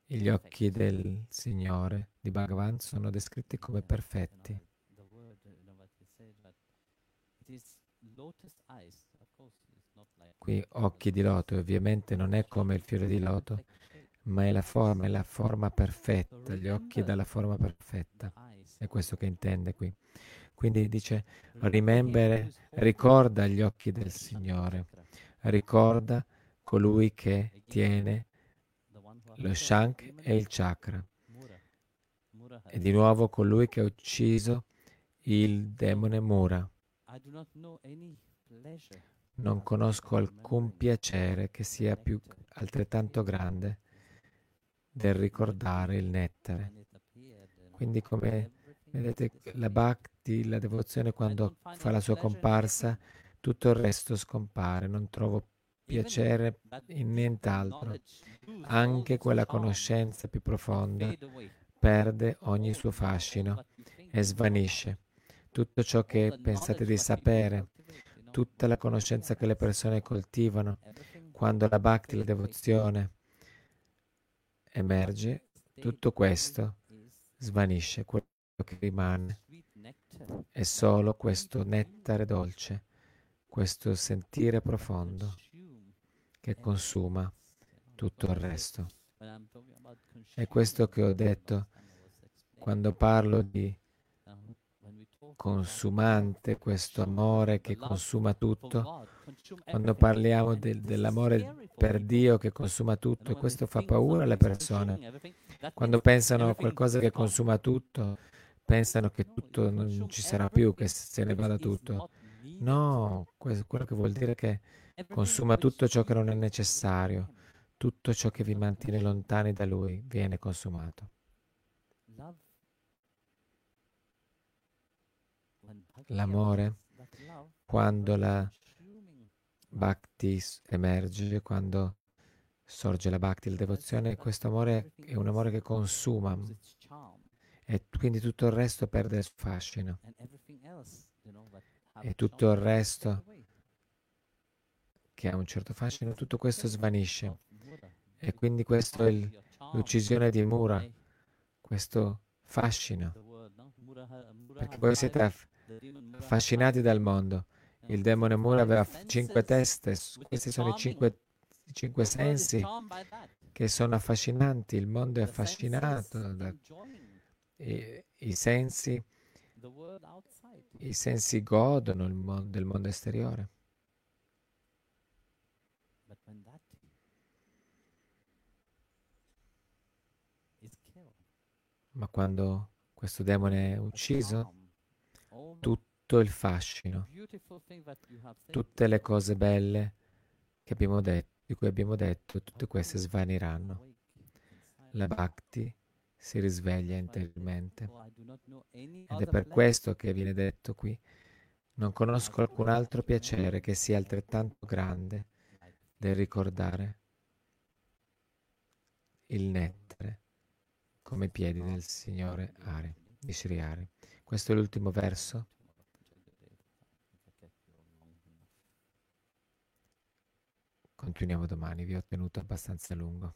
E Gli occhi del Signore di Bhagavan sono descritti come perfetti. Qui occhi di loto, ovviamente non è come il fiore di loto, ma è la forma, è la forma perfetta, gli occhi dalla forma perfetta. È questo che intende qui. Quindi dice. Remember ricorda gli occhi del Signore, ricorda colui che tiene lo shank e il chakra. E di nuovo colui che ha ucciso il demone Mura. Non conosco alcun piacere che sia più altrettanto grande del ricordare il nettare. Quindi come vedete la bhakti, la devozione quando fa la sua comparsa, tutto il resto scompare, non trovo piacere in nient'altro. Anche quella conoscenza più profonda perde ogni suo fascino e svanisce. Tutto ciò che pensate di sapere, tutta la conoscenza che le persone coltivano, quando la bhakti, la devozione emerge, tutto questo is svanisce. Quello che rimane è solo questo nettare dolce, questo sentire profondo che consuma tutto il resto. È questo che ho detto quando parlo di um, consumante, questo amore che consuma tutto, quando parliamo del- dell'amore per. Dio che consuma tutto e questo fa paura alle persone. Quando pensano a qualcosa che consuma tutto, pensano che tutto non ci sarà più, che se ne vada tutto. No, que- quello che vuol dire è che consuma tutto ciò che non è necessario, tutto ciò che vi mantiene lontani da Lui viene consumato. L'amore, quando la bhakti emerge, quando sorge la bhakti, la devozione, questo amore è un amore che consuma e quindi tutto il resto perde il fascino e tutto il resto che ha un certo fascino, tutto questo svanisce. E quindi questo è l'uccisione di Mura, questo fascino, perché voi siete affascinati dal mondo. Il demone Mura aveva cinque teste, questi sono i cinque, i cinque sensi che sono affascinanti, il mondo è affascinato da i, i sensi. I sensi godono il mon- del mondo esteriore. Ma quando questo demone è ucciso, the tutto il fascino, tutte le cose belle che abbiamo detto, di cui abbiamo detto, tutte queste svaniranno. La bhakti si risveglia interiormente. "Oh, I do not know any Ed è per questo che viene detto qui, non conosco alcun altro piacere che sia altrettanto grande del ricordare il nettare come i piedi del Signore Ari, di Sri Ari. Questo è l'ultimo verso. Continuiamo domani, vi ho tenuto abbastanza lungo.